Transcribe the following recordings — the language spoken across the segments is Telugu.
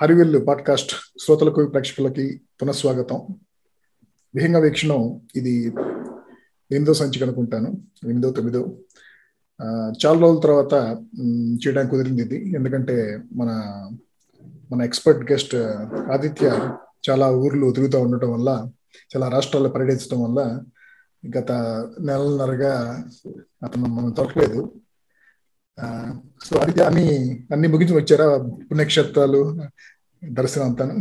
హరివిల్లు పాడ్కాస్ట్ శ్రోతలకు ప్రేక్షకులకి పునఃస్వాగతం. విహంగ వీక్షణం ఇది ఎనిమిదో సంచి అనుకుంటాను. ఎనిమిదో తొమ్మిదో. చాలా రోజుల తర్వాత చేయడానికి కుదిరింది ఇది. ఎందుకంటే మన మన ఎక్స్పర్ట్ గెస్ట్ ఆదిత్య చాలా ఊర్లు తిరుగుతూ ఉండటం వల్ల చాలా రాష్ట్రాల్లో పర్యటించడం వల్ల గత నెలన్నరగా అతను మనం దొరకలేదు సో అది అన్ని అన్ని ముగించి వచ్చారా? పుణ్యక్షేత్రాలు దర్శనం అంతాను.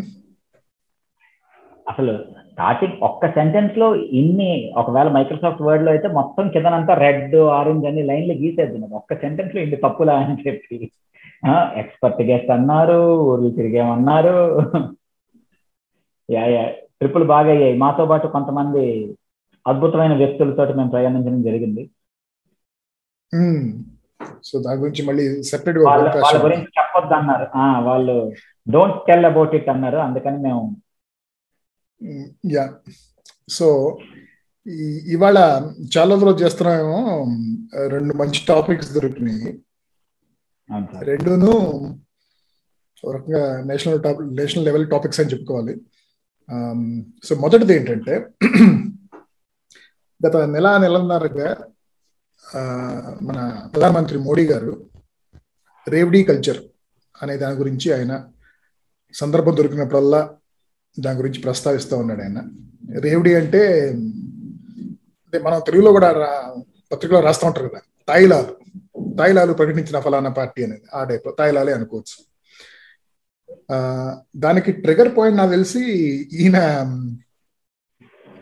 అసలు స్టార్టింగ్ ఒక్క సెంటెన్స్లో ఇన్ని ఒకవేళ మైక్రోసాఫ్ట్ వర్డ్లో అయితే మొత్తం కిందనంతా రెడ్ ఆరెంజ్ అన్ని లైన్లు గీసేది ఒక్క సెంటెన్స్లో ఇన్ని తప్పులా అని చెప్పి. ఎక్స్పర్ట్ గెస్ట్ అన్నారు ఊర్లు తిరిగేమన్నారు. ట్రిప్పులు బాగా అయ్యాయి. మాతో పాటు కొంతమంది అద్భుతమైన వ్యక్తులతో మేము ప్రయాణించడం జరిగింది. సో దాని గురించి మళ్ళీ సెపరేట్గా వాళ్ళ గురించి చెప్పొద్దు అన్నారు వాళ్ళు డోంట్ టెల్ అబౌట్ ఇట్ అన్నారు. అందుకని మేము యా సో ఇవాళ చాలా రోజులు చేస్తున్నామేమో రెండు మంచి టాపిక్స్ దొరికినాయి. రెండును ఒక రకంగా national top national level topics అని చెప్పుకోవాలి. సో మొదటిది ఏంటంటే గత నెల నెలన్నరగా మన ప్రధానమంత్రి మోడీ గారు రేవ్డీ కల్చర్ అనే దాని గురించి ఆయన సందర్భం దొరికినప్పుడల్లా దాని గురించి ప్రస్తావిస్తూ ఉన్నాడు ఆయన. రేవ్డీ అంటే అంటే మనం తెలుగులో కూడా రా- పత్రికలో రాస్తూ ఉంటారు కదా తాయిలాలు. తాయిలాలు ప్రకటించిన ఫలానా పార్టీ అనేది ఆ టైప్ తాయిలాలే అనుకోవచ్చు. దానికి ట్రిగర్ పాయింట్ నాకు తెలిసి ఈయన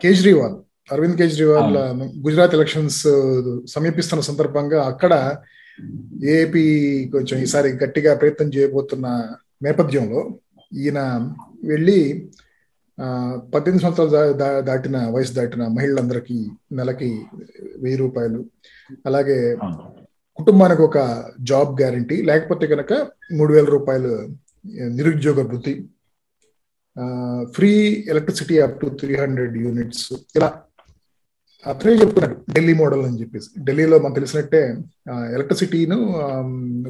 కేజ్రీవాల్. అరవింద్ కేజ్రీవాల్ గుజరాత్ ఎలక్షన్స్ సమీపిస్తున్న సందర్భంగా అక్కడ ఏపీ కొంచెం ఈసారి గట్టిగా ప్రయత్నం చేయబోతున్న నేపథ్యంలో ఈయన వెళ్ళి ఆ, పద్దెనిమిది సంవత్సరాలు దాటిన వయసు దాటిన మహిళలందరికీ నెలకి వెయ్యి రూపాయలు అలాగే కుటుంబానికి ఒక జాబ్ గ్యారంటీ లేకపోతే కనుక మూడు వేల రూపాయలు నిరుద్యోగ వృత్తి free electricity up to three hundred units ఇలా అతనే చెప్తున్నాడు ఢిల్లీ మోడల్ అని చెప్పేసి. ఢిల్లీలో మనకు తెలిసినట్టే ఎలక్ట్రిసిటీను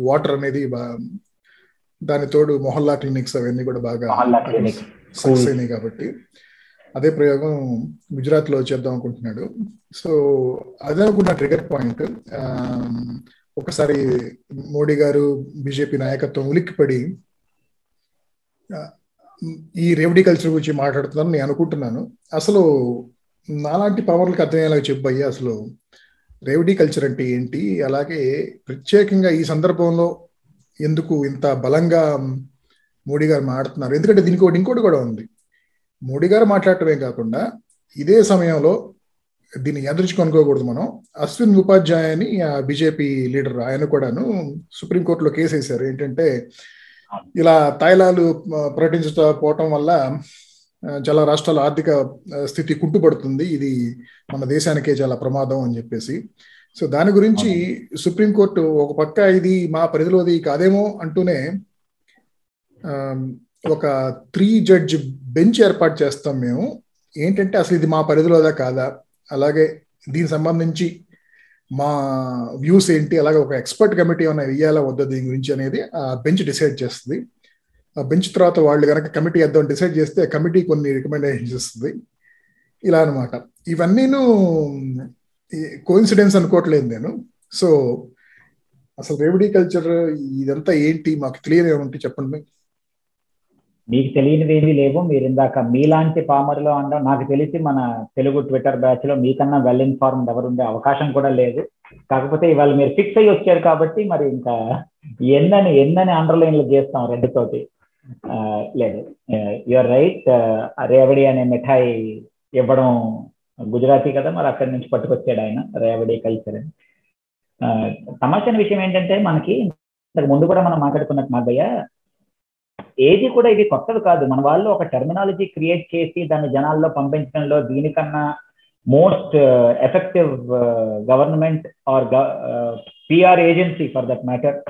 వాటర్ అనేది దాని తోడు మొహల్లా క్లినిక్స్ అవన్నీ కూడా బాగా. సక్సెస్ అయినాయి కాబట్టి అదే ప్రయోగం గుజరాత్లో చేద్దాం అనుకుంటున్నాడు. సో అదే అనుకున్న ట్రిగర్ పాయింట్ ఒకసారి మోడీ గారు బీజేపీ నాయకత్వం ఉలిక్కిపడి ఈ రెవడీ కల్చర్ గురించి మాట్లాడుతున్నాను నేను అనుకుంటున్నాను. అసలు నాలాంటి పవర్లకు అర్థమయ్యేలాగా చెప్పయ్యా అసలు. రేవడీ కల్చర్ అంటే ఏంటి? అలాగే ప్రత్యేకంగా ఈ సందర్భంలో ఎందుకు ఇంత బలంగా మోడీ గారు మాట్లాడుతున్నారు? ఎందుకంటే దీనికి ఒకటి ఇంకోటి కూడా ఉంది. మోడీ గారు మాట్లాడటమే కాకుండా ఇదే సమయంలో దీన్ని ఎదుర్చి కొనుక్కోకూడదు మనం. అశ్విన్ ఉపాధ్యాయని బీజేపీ లీడర్ ఆయన కూడాను సుప్రీంకోర్టులో కేసు వేశారు ఏంటంటే ఇలా తాయిలాలు ఆ, ప్రకటించకపోవటం వల్ల చాలా రాష్ట్రాల ఆర్థిక స్థితి కుంటుపడుతుంది. ఇది మన దేశానికే చాలా ప్రమాదం అని చెప్పేసి. సో దాని గురించి సుప్రీంకోర్టు ఒక పక్క ఇది మా పరిధిలోది కాదేమో అంటూనే ఒక త్రీ జడ్జ్ బెంచ్ ఏర్పాటు చేస్తాం మేము. ఏంటంటే అసలు ఇది మా పరిధిలోదా కాదా? అలాగే దీనికి సంబంధించి మా వ్యూస్ ఏంటి? అలాగే ఒక ఎక్స్పర్ట్ కమిటీ ఏమైనా వెయ్యాలా వద్దా? దీని గురించి అనేది ఆ బెంచ్ డిసైడ్ చేస్తుంది. ఆ బెంచ్ తర్వాత వాళ్ళు కనుక కమిటీ వేద్దాం డిసైడ్ చేస్తే కమిటీ కొన్ని రికమెండేషన్స్ ఇస్తుంది. ఇలా అనమాట ఇవన్నీను కోఇన్సిడెన్స్ అనుకోవట్లేదు నేను. సో అసలు రెవడీ కల్చర్ ఇదంతా ఏంటి? మాకు తెలియని ఏమంటే చెప్పండి మీకు తెలియనివి ఏమీ లేవు. మీరు ఇందాక మీలాంటి పామర్లో అనడం నాకు తెలిసి మన తెలుగు ట్విట్టర్ బ్యాచ్లో మీకన్నా వెల్ ఇన్ఫార్మ్డ్ ఎవరు ఉండే అవకాశం కూడా లేదు. కాకపోతే ఇవాళ మీరు ఫిక్స్ అయ్యి వచ్చారు కాబట్టి మరి ఇంకా ఎన్నని ఎన్నని అండర్లైన్లు చేస్తాం రెడ్ తోటి. లేదు యువర్ రైట్ రేవడి అనే మిఠాయి ఇవ్వడం గుజరాతీ కదా మరి అక్కడి నుంచి పట్టుకొచ్చాడు ఆయన రేవడి కల్చర్ అని. ఆ, విషయం ఏంటంటే మనకి ఇంతకు ముందు కూడా మనం మాట్లాడుకున్నట్టు మాదయ్య ఏది కూడా ఇది కొత్తది కాదు. మన వాళ్ళు ఒక టెర్మినాలజీ క్రియేట్ చేసి దాన్ని జనాల్లో పంపించడంలో దీనికన్నా most effective government or PR agency for that matter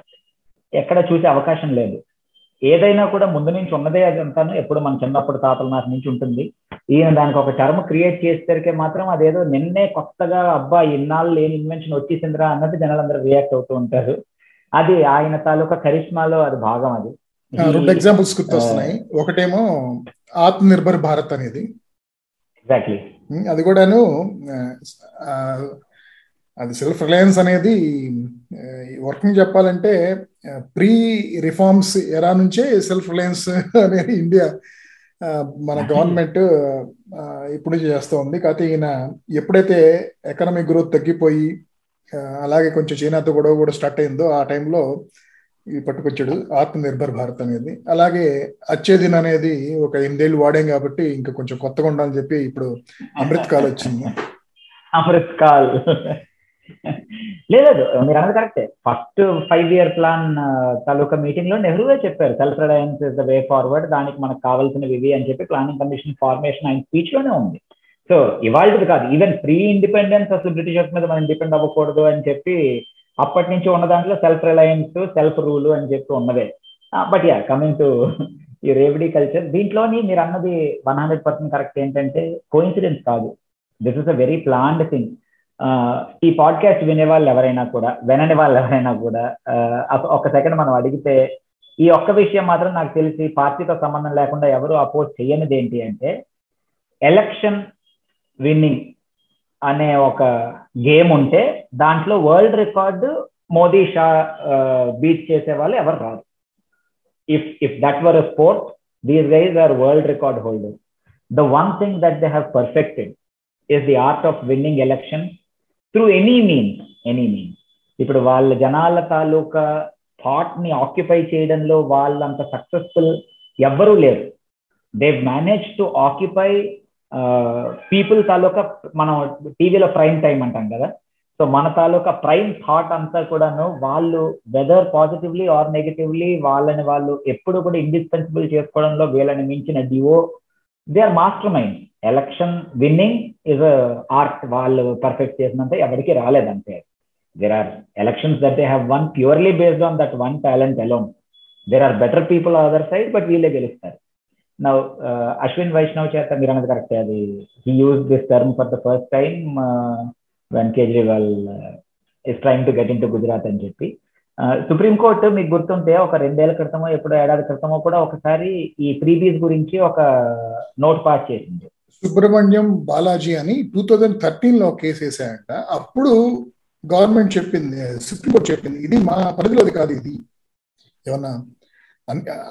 ఎక్కడ చూసే అవకాశం లేదు. ఏదైనా కూడా ముందు నుంచి ఉన్నదే అది అంతాను ఎప్పుడు మన చిన్నప్పుడు తాతల నాటి నుంచి ఉంటుంది. ఈయన దానికి ఒక టర్మ్ క్రియేట్ చేసేసరికి మాత్రం అదేదో నిన్నే కొత్తగా అబ్బా ఇన్నాళ్ళు లేని ఇన్వెన్షన్ వచ్చేసిందిరా అన్నట్టు జనాలందరూ రియాక్ట్ అవుతూ ఉంటారు. అది ఆయన తాలూకా కరిష్మాలో అది భాగం అది. రెండు ఎగ్జాంపుల్స్ గుర్తొస్తున్నాయి. ఒకటేమో ఆత్మ నిర్భర్ భారత్ అనేది. ఎగ్జాక్ట్లీ అది కూడాను అది సెల్ఫ్ రిలయన్స్ అనేది వర్కింగ్ చెప్పాలంటే ప్రీ రిఫార్మ్స్ ఎరా నుంచే సెల్ఫ్ రిలయన్స్ అనేది ఇండియా మన గవర్నమెంట్ ఇప్పుడు చేస్తూ ఉంది. కాకపోతే ఈయన ఎప్పుడైతే ఎకనామిక్ గ్రోత్ తగ్గిపోయి అలాగే కొంచెం చైనాతో గొడవ కూడా స్టార్ట్ అయిందో ఆ టైంలో ఇది పట్టుకొచ్చాడు ఆత్మ నిర్భర్ భారత్ అనేది. అలాగే అచ్చేదిన్ అనేది ఒక ఎనిమిదేళ్ళు వాడాం కాబట్టి ఇంకా కొంచెం కొత్తగా ఉండాలని చెప్పి ఇప్పుడు అమృత్ కాల్ వచ్చింది. అమృత్ కాల్. లేదు మీరు అన్నది కరెక్టే ఫస్ట్ ఫైవ్ ఇయర్ ప్లాన్ తాలూకా మీటింగ్లో నెహ్రూవే చెప్పారు self reliance is the way forward దానికి మనకు కావాల్సినవి ఇవి అని చెప్పి ప్లానింగ్ కమిషన్ ఫార్మేషన్ ఆయన స్పీచ్లోనే ఉంది. సో ఇవాళది కాదు ఈవెన్ ప్రీ ఇండిపెండెన్స్ అసలు బ్రిటిషర్స్ మీద మనం డిపెండ్ అవ్వకూడదు అని చెప్పి అప్పటి నుంచి ఉన్న దాంట్లో సెల్ఫ్ రిలయన్స్ సెల్ఫ్ రూల్ అని చెప్పి ఉన్నదే. బట్ యా కమింగ్ టు ఈ రేవిడీ కల్చర్ దీంట్లోని మీరు అన్నది వన్ హండ్రెడ్ పర్సెంట్ కరెక్ట్ ఏంటంటే కోఇన్సిడెన్స్ కాదు. This is a very planned thing ఈ పాడ్కాస్ట్ వినే వాళ్ళు ఎవరైనా కూడా వినని వాళ్ళు ఎవరైనా కూడా ఒక సెకండ్ మనం అడిగితే ఈ ఒక్క విషయం మాత్రం నాకు తెలిసి పార్టీతో సంబంధం లేకుండా ఎవరు అపోజ్ చేయనిది ఏంటి అంటే ఎలక్షన్ విన్నింగ్ అనే ఒక గేమ్ ఉంటే దాంట్లో world record Modi Shah beat చేసే వాళ్ళు ఎవరు రాదు if if that were a sport these guys are world record holder the one thing that they have perfected is the art of winning election through any means any means ఇప్పుడు వాళ్ళ జనాల తాలూకా థాట్ని ఆక్యుపై చేయడంలో వాళ్ళంత సక్సెస్ఫుల్ ఎవ్వరూ లేరు. They manage to occupy people తాలూకా మనం టీవీలో ప్రైమ్ టైం అంటాం కదా. సో మన తాలూకా ప్రైమ్ థాట్ అంతా కూడాను వాళ్ళు వెదర్ పాజిటివ్లీ ఆర్ నెగిటివ్లీ వాళ్ళని వాళ్ళు ఎప్పుడు కూడా ఇండిస్పెన్సిబుల్ చేసుకోవడంలో వీళ్ళని మించిన డివో they are master mind election winning is art వాళ్ళు పర్ఫెక్ట్ చేసినంత ఎవరికి రాలేదంతే there are elections that they have won purely based on that one talent alone there are better people other side but వీళ్ళే గెలుస్తారు. నౌ అశ్విన్ వైష్ణవ్ చేత మీరు అన్నది కరెక్ట్ అది he use this term for the first time when Kejriwal is trying to get in to Gujarat అని చెప్పి. సుప్రీంకోర్టు మీకు గుర్తుంటే ఒక రెండేళ్ళ క్రితమో ఎప్పుడో ఏడాది క్రితమో కూడా ఒకసారి ఈ ఫ్రీబీస్ గురించి ఒక నోట్ పాస్ చేసింది. సుబ్రహ్మణ్యం బాలాజీ అని టూ థౌజండ్ థర్టీన్లో కేసు వేసాయంట అప్పుడు గవర్నమెంట్ చెప్పింది సుప్రీంకోర్టు చెప్పింది ఇది మా పరిధిలోది కాదు ఇది. ఏమన్నా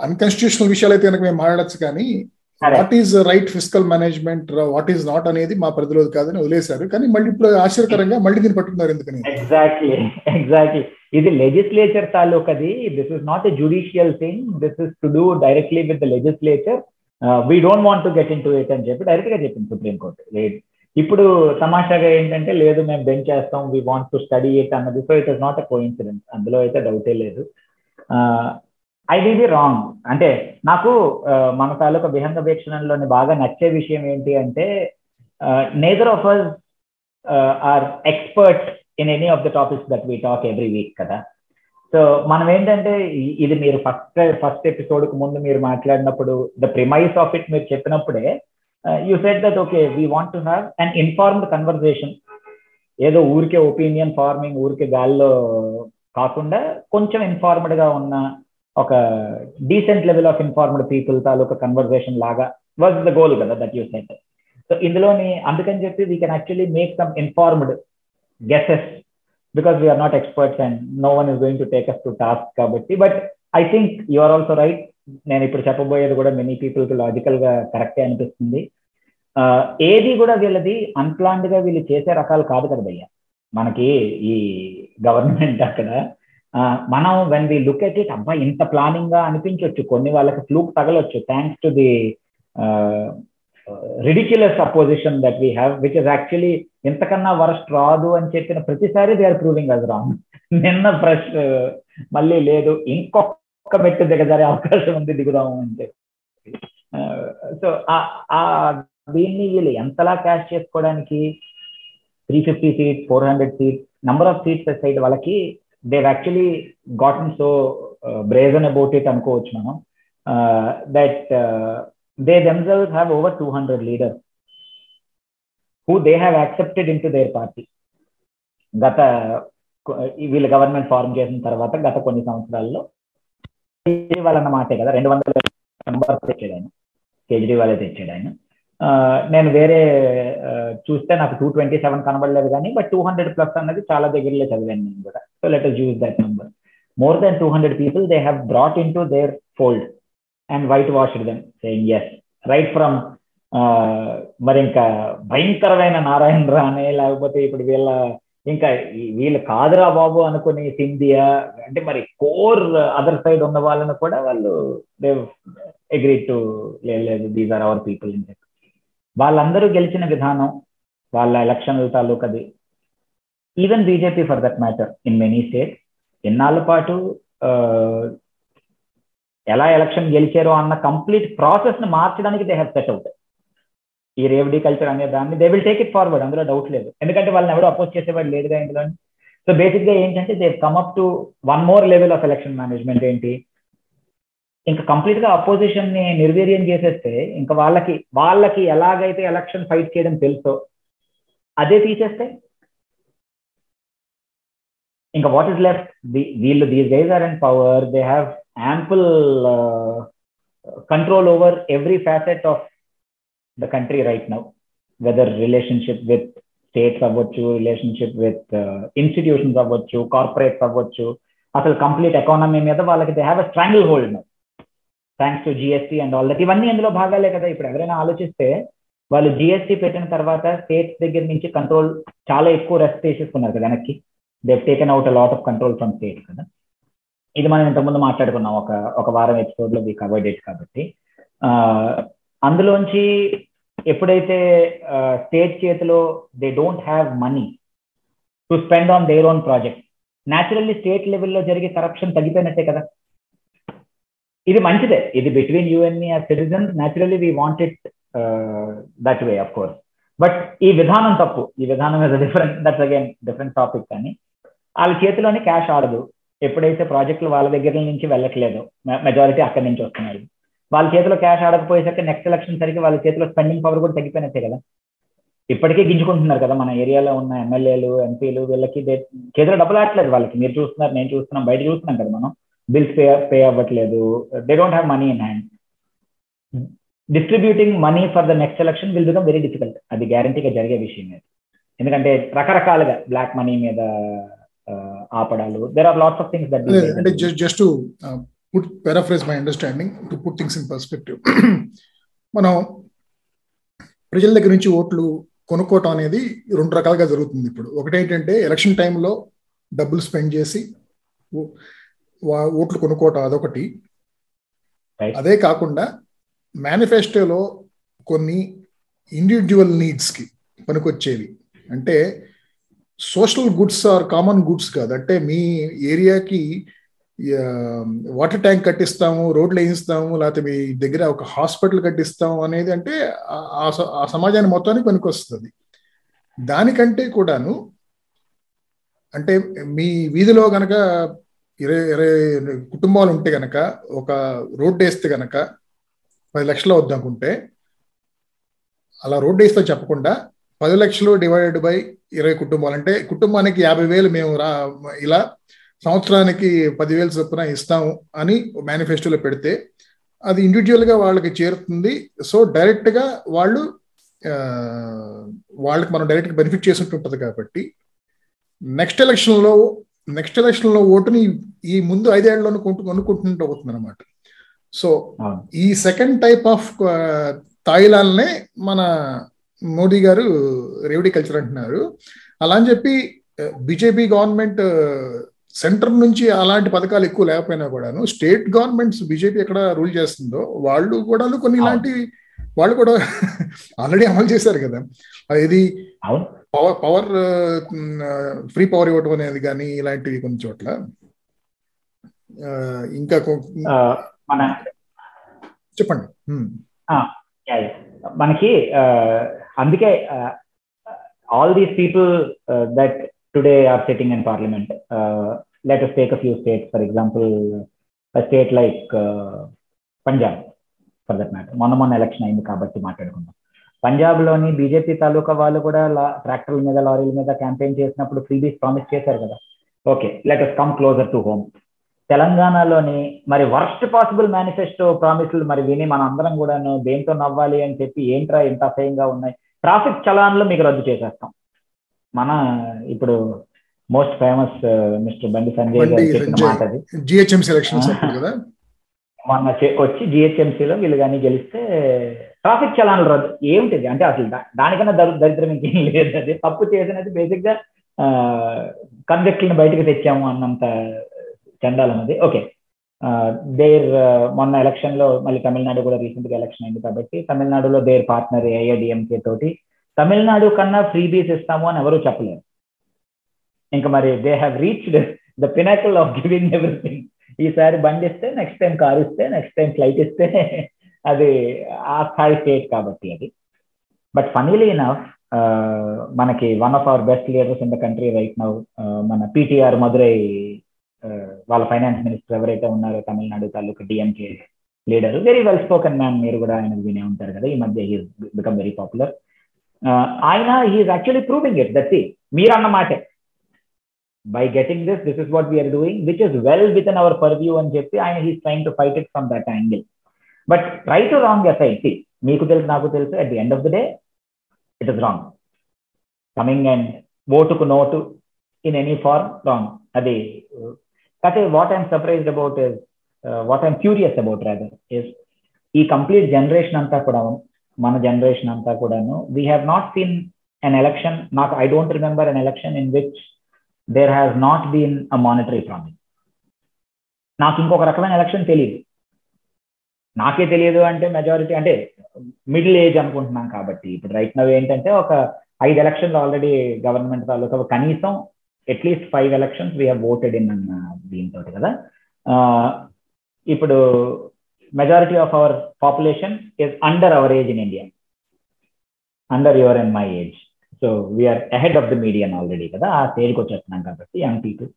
అన్కాన్స్టిట్యూషనల్ విషయాలు అయితే కనుక మేము మాట్లాడచ్చు కానీ what is right physical management what is not అనేది మా పరిధిలోది కాదని వదిలేశారు. కానీ మళ్ళీ ఇప్పుడు ఆశ్చర్యకరంగా మళ్ళీ దీన్ని పట్టుకున్నారు ఎందుకని? Exactly exactly. ఇది legislature తాలూకది. This is not a judicial thing this is to do directly with the legislature we don't want to get in to it అని చెప్పి డైరెక్ట్గా చెప్పింది సుప్రీంకోర్టు ఇప్పుడు తమాషాగా ఏంటంటే లేదు మేము బెంచ్ చేస్తాం we want to study it అన్నది. So it is not a coincident అందులో అయితే డౌటే లేదు. ఐ ఇది రాంగ్ అంటే నాకు uh, మన తాలూకా విహంగ వీక్షణంలోని బాగా నచ్చే విషయం ఏంటి అంటే neither of us are expert in any of the topics that we talk every week కదా? సో మనం ఏంటంటే ఇది మీరు ఫస్ట్ ఫస్ట్ ఎపిసోడ్కు ముందు మీరు మాట్లాడినప్పుడు ద ప్రిమైస్ ఆఫ్ ఇట్ మీరు చెప్పినప్పుడే you set that okay we want to have an informed conversation ఏదో ఊరికే ఒపీనియన్ ఫార్మింగ్ ఊరికే గాల్లో కాకుండా కొంచెం ఇన్ఫార్మ్డ్గా ఉన్న ఒక decent level of informed people taluka conversation లాగా వాజ్ ద గోల్ కదా దట్ యూ సెట్ సో ఇందులోని అందుకని చెప్పి we can actually make some informed guesses because we are not experts and no one is going to take us to task కాబట్టి. But I think you are also right నేను ఇప్పుడు చెప్పబోయేది కూడా మెనీ పీపుల్కి లాజికల్గా కరెక్టే అనిపిస్తుంది. ఏది కూడా వీళ్ళది అన్ప్లాన్డ్గా వీళ్ళు చేసే రకాలు కాదు కదా భయ్య. మనకి ఈ గవర్నమెంట్ అక్కడ మనం when we look at it అబ్బా ఇంత ప్లానింగ్గా అనిపించవచ్చు కొన్ని వాళ్ళకి fluke తగలొచ్చు. Thanks to the ridiculous opposition that we have which is actually ఇంతకన్నా వరస్ట్ రాదు అని చెప్పిన ప్రతిసారి they are proving us wrong నిన్న ఫ్రెష్ మళ్ళీ లేదు ఇంకొక మెట్టు దిగజారే అవకాశం ఉంది దిగుదాము అని చెప్పి. సో ఆ దీన్ని వీళ్ళు ఎంతలా క్యాష్ చేసుకోవడానికి three fifty seat four hundred seats number of seats side వాళ్ళకి they've actually gotten so brazen about it అనుకోవచ్చు మనం. Uh, that They themselves have over 200 leaders who they have accepted into their party. గత వీళ్ళ గవర్నమెంట్ ఫార్మ్ చేసిన తర్వాత గత కొన్ని సంవత్సరాల్లో కేజ్రీవాల్ అన్న మాటే కదా రెండు వందల నంబర్ తెచ్చాడు ఆయన కేజ్రీవాలే తెచ్చాడు ఆయన. నేను వేరే చూస్తే నాకు టూ ట్వంటీ సెవెన్ కనబడలేదు కానీ బట్ టూ హండ్రెడ్ ప్లస్ అన్నది చాలా దగ్గరలో చదివాను నేను కూడా. So let us use that number more than two hundred people they have brought in to their fold and whitewashed them saying yes right from మరి ఇంకా భయంకరమైన నారాయణ రానే లేకపోతే ఇప్పుడు వీళ్ళ ఇంకా వీళ్ళు కాదురా బాబు అనుకుని సింధియా అంటే మరి కోర్ అదర్ సైడ్ ఉన్న వాళ్ళని కూడా వాళ్ళు దే అగ్రీ టు లేదు దీస్ ఆర్ అవర్ పీపుల్ అని చెప్పి వాళ్ళందరూ గెలిచిన విధానం వాళ్ళ ఎలక్షన్ల తాలూకది. Even BJP for that matter in many states ఎన్నాళ్ళ పాటు uh, ఎలా ఎలక్షన్ గెలిచారో అన్న కంప్లీట్ ప్రాసెస్ని మార్చడానికి దే హ్యావ్ సెట్ అవుట్. ఈ రేవడీ కల్చర్ అనే దాన్ని they will take it forward అందులో డౌట్ లేదు. ఎందుకంటే వాళ్ళని ఎవడో అపోజ్ చేసేవాడు లేదుగా ఇందులో సో బేసిక్గా ఏంటంటే they come up to one more level of election management ఏంటి? ఇంకా కంప్లీట్గా అపోజిషన్ని నిర్వీర్యం చేసేస్తే ఇంకా వాళ్ళకి వాళ్ళకి ఎలాగైతే ఎలక్షన్ ఫైట్ చేయడం తెలుసో అదే తీసేస్తే ఇంకా వాట్ ఇస్ లెఫ్ట్? వీళ్ళు these guys are and power they have ample control over every facet of the country right now whether relationship with states అవ్వచ్చు రిలేషన్షిప్ విత్ ఇన్స్టిట్యూషన్స్ అవ్వచ్చు కార్పొరేట్స్ అవ్వచ్చు. అసలు కంప్లీట్ ఎకానమీ మీద వాళ్ళకి they have a stranglehold now thanks to GST and all that ఇవన్నీ అందులో భాగాలే కదా. ఇప్పుడు ఎవరైనా ఆలోచిస్తే వాళ్ళు జిఎస్టీ పెట్టిన తర్వాత స్టేట్స్ దగ్గర నుంచి కంట్రోల్ చాలా ఎక్కువ రెస్ట్ తీసేసుకున్నారు కదా వెనక్కి. They taken out a lot of control from state కదా. ఇది మనం ఇంతకుముందు మాట్లాడుకున్నాం. ఒక ఒక వారం ఎపిసోడ్లో వి కవర్డ్ ఇట్ కాబట్టి. అందులోంచి ఎప్పుడైతే స్టేట్ చేతిలో they don't have money to spend on their own project naturally state లెవెల్లో జరిగే కరప్షన్ తగ్గిపోయినట్టే కదా. ఇది మంచిదే. ఇది బిట్వీన్ యూ అండ్ మీ ఆ naturally we want it that way of course but ఈ విధానం తప్పు. ఈ విధానం is different that's again different topic కానీ వాళ్ళ చేతిలోనే క్యాష్ ఆడదు. ఎప్పుడైతే ప్రాజెక్టులు వాళ్ళ దగ్గర నుంచి వెళ్ళట్లేదు మెజారిటీ అక్కడి నుంచి వస్తున్నారు. వాళ్ళ చేతిలో క్యాష్ ఆడకపోయేసరికి నెక్స్ట్ ఎలక్షన్ సరికి వాళ్ళ చేతిలో స్పెండింగ్ పవర్ కూడా తగ్గిపోయినట్టే కదా. ఇప్పటికే గింజుకుంటున్నారు కదా మన ఏరియాలో ఉన్న ఎమ్మెల్యేలు ఎంపీలు వీళ్ళకి చేతిలో డబ్బులు ఆడట్లేదు వాళ్ళకి. మీరు చూస్తున్నారు నేను చూస్తున్నాం బయట చూస్తున్నాం కదా మనం. బిల్స్ పే పే అవ్వట్లేదు. They don't have money in hand distributing money for the next election will become very difficult అది గ్యారంటీగా జరిగే విషయం ఎందుకంటే రకరకాలుగా బ్లాక్ మనీ మీద ఆపడాలు there are lots of things that అంటే just to put paraphrase my understanding to put things in perspective మనం ప్రజల దగ్గర నుంచి ఓట్లు కొనుక్కోవటం అనేది రెండు రకాలుగా జరుగుతుంది ఇప్పుడు. ఒకటేంటంటే ఎలక్షన్ టైంలో డబ్బులు స్పెండ్ చేసి ఓట్లు కొనుక్కోవటం అదొకటి. అదే కాకుండా మేనిఫెస్టోలో కొన్ని ఇండివిజువల్ నీడ్స్కి పనికొచ్చేవి. అంటే social goods or common goods కాదు. అంటే మీ ఏరియాకి వాటర్ ట్యాంక్ కట్టిస్తాము రోడ్లు వేయిస్తాము లేకపోతే మీ దగ్గర ఒక హాస్పిటల్ కట్టిస్తాము అనేది అంటే ఆ సమాజాన్ని మొత్తానికి పనికొస్తుంది. దానికంటే కూడాను అంటే మీ వీధిలో గనక ఇరవై ఇరవై కుటుంబాలు ఉంటే గనక ఒక రోడ్డు వేస్తే గనక పది లక్షలు వద్దనుకుంటే అలా రోడ్డు వేస్తే చెప్పకుండా పది లక్షలు డివైడెడ్ బై ఇరవై కుటుంబాలు. అంటే కుటుంబానికి యాభై వేలు మేము రా ఇలా సంవత్సరానికి పదివేలు చొప్పున ఇస్తాము అని మేనిఫెస్టోలో పెడితే అది ఇండివిజువల్గా వాళ్ళకి చేరుతుంది. సో డైరెక్ట్గా వాళ్ళు వాళ్ళకి మనం డైరెక్ట్గా బెనిఫిట్ చేసినట్టు కాబట్టి నెక్స్ట్ ఎలక్షన్లో నెక్స్ట్ ఎలక్షన్లో ఓటుని ఈ ముందు ఐదేళ్ళలో కొనుక్కు కొనుక్కుంటుంటే అవుతుంది అనమాట సో ఈ సెకండ్ టైప్ ఆఫ్ తాయిలాలనే మన మోడీ గారు రేవడి కల్చర్ అంటున్నారు. అలా అని చెప్పి బీజేపీ గవర్నమెంట్ సెంటర్ నుంచి అలాంటి పథకాలు ఎక్కువ లేకపోయినా కూడాను స్టేట్ గవర్నమెంట్స్ బీజేపీ ఎక్కడ రూల్ చేస్తుందో వాళ్ళు కూడా కొన్ని ఇలాంటి వాళ్ళు కూడా ఆల్రెడీ అమలు చేశారు కదా. ఇది పవర్ పవర్ ఫ్రీ పవర్ ఇవ్వటం అనేది కానీ ఇలాంటివి కొన్ని చోట్ల. ఇంకా చెప్పండి. మనకి అందుకే all these people that today are sitting in parliament let us take a few states for example state like Punjab for that matter మొన్న మొన్న ఎలక్షన్ అయింది కాబట్టి మాట్లాడుకుందాం. పంజాబ్లోని బీజేపీ తాలూకా వాళ్ళు కూడా ట్రాక్టర్ల మీద లారీల మీద క్యాంపెయిన్ చేసినప్పుడు ఫ్రీబీస్ ప్రామిస్ చేశారు కదా. Okay let us come closer to home తెలంగాణలోని మరి వర్స్ట్ పాసిబుల్ మేనిఫెస్టో ప్రామిసులు మరి విని మన అందరం కూడాను దేంతో నవ్వాలి అని చెప్పి ఏంట్రా ఇంత అసహ్యంగా ఉన్నాయి? ట్రాఫిక్ చలాన్లు మీకు రద్దు చేసేస్తాం. మన ఇప్పుడు most famous mister Bandi Sanjay గారు చెప్పిన మాట అది. జిహెచ్ఎంసీ ఎలక్షన్స్ కదా? మొన్న వచ్చి జిహెచ్ఎంసీలో వీళ్ళు కానీ గెలిస్తే ట్రాఫిక్ చలాన్లు రద్దు. ఏమిటిది? అంటే అసలు దానికన్నా దరిద్రం ఇంకేం లేదు. అది తప్పు చేసినది బేసిక్గా కన్వెక్ట్ని బయటకు తెచ్చాము అన్నంత చండాలం అది. ఓకే. దేర్ మొన్న ఎలక్షన్లో మళ్ళీ తమిళనాడు కూడా రీసెంట్గా ఎలక్షన్ అయింది కాబట్టి తమిళనాడులో దేర్ పార్ట్నర్ ఏఐడిఎంకే తోటి తమిళనాడు కన్నా ఫ్రీ బీస్ ఇస్తాము అని ఎవరు చెప్పలేరు. ఇంకా మరి they have reached the pinnacle of giving everything ఈసారి బండి ఇస్తే నెక్స్ట్ టైం కారు ఇస్తే నెక్స్ట్ టైం ఫ్లైట్ ఇస్తే అది ఆ స్థాయి స్టేట్ కాబట్టి అది. బట్ ఫనీలీ ఇనఫ్ మనకి one of our best leaders in the country right now మన పిటిఆర్ మధురై వాళ్ళ ఫైనాన్స్ మినిస్టర్ ఎవరైతే ఉన్నారో తమిళనాడు తాలూకు DMK leader very well spoken man మీరు కూడా ఆయన వినే ఉంటారు కదా. ఈ మధ్య హీ బికమ్ వెరీ పాపులర్ ఆయన he's actually proving it that మీరు అన్న మాటే. By getting this this is what we are doing which is well within our purview అని చెప్పి ఆయన he's trying to fight it from that angle but right to wrong SIT మీకు తెలుసు నాకు తెలుసు at the end of the day it is wrong coming and ఓటుకు note in any form wrong అది కాకపోతే what I'm surprised about is what I'm curious about rather is ఈ కంప్లీట్ జనరేషన్ అంతా కూడా మన జనరేషన్ అంతా కూడాను we have not seen an election నాకు I don't remember an election in which there has not been a monetary promise నాకు ఇంకొక రకమైన ఎలక్షన్ తెలియదు నాకే తెలియదు అంటే మెజారిటీ అంటే మిడిల్ ఏజ్ అనుకుంటున్నాం కాబట్టి. ఇప్పుడు రైట్ నవ్ ఏంటంటే ఒక ఐదు ఎలక్షన్లు ఆల్రెడీ గవర్నమెంట్ తాలూకా కనీసం at least five elections we voted in అన్న దీంతో కదా. Uh, ఇప్పుడు majority of our population is under our age in India under your and my age so we are ahead of the median already కదా. ఆ స్టేజ్కి వచ్చేస్తున్నాం కాబట్టి యంగ్ పీపుల్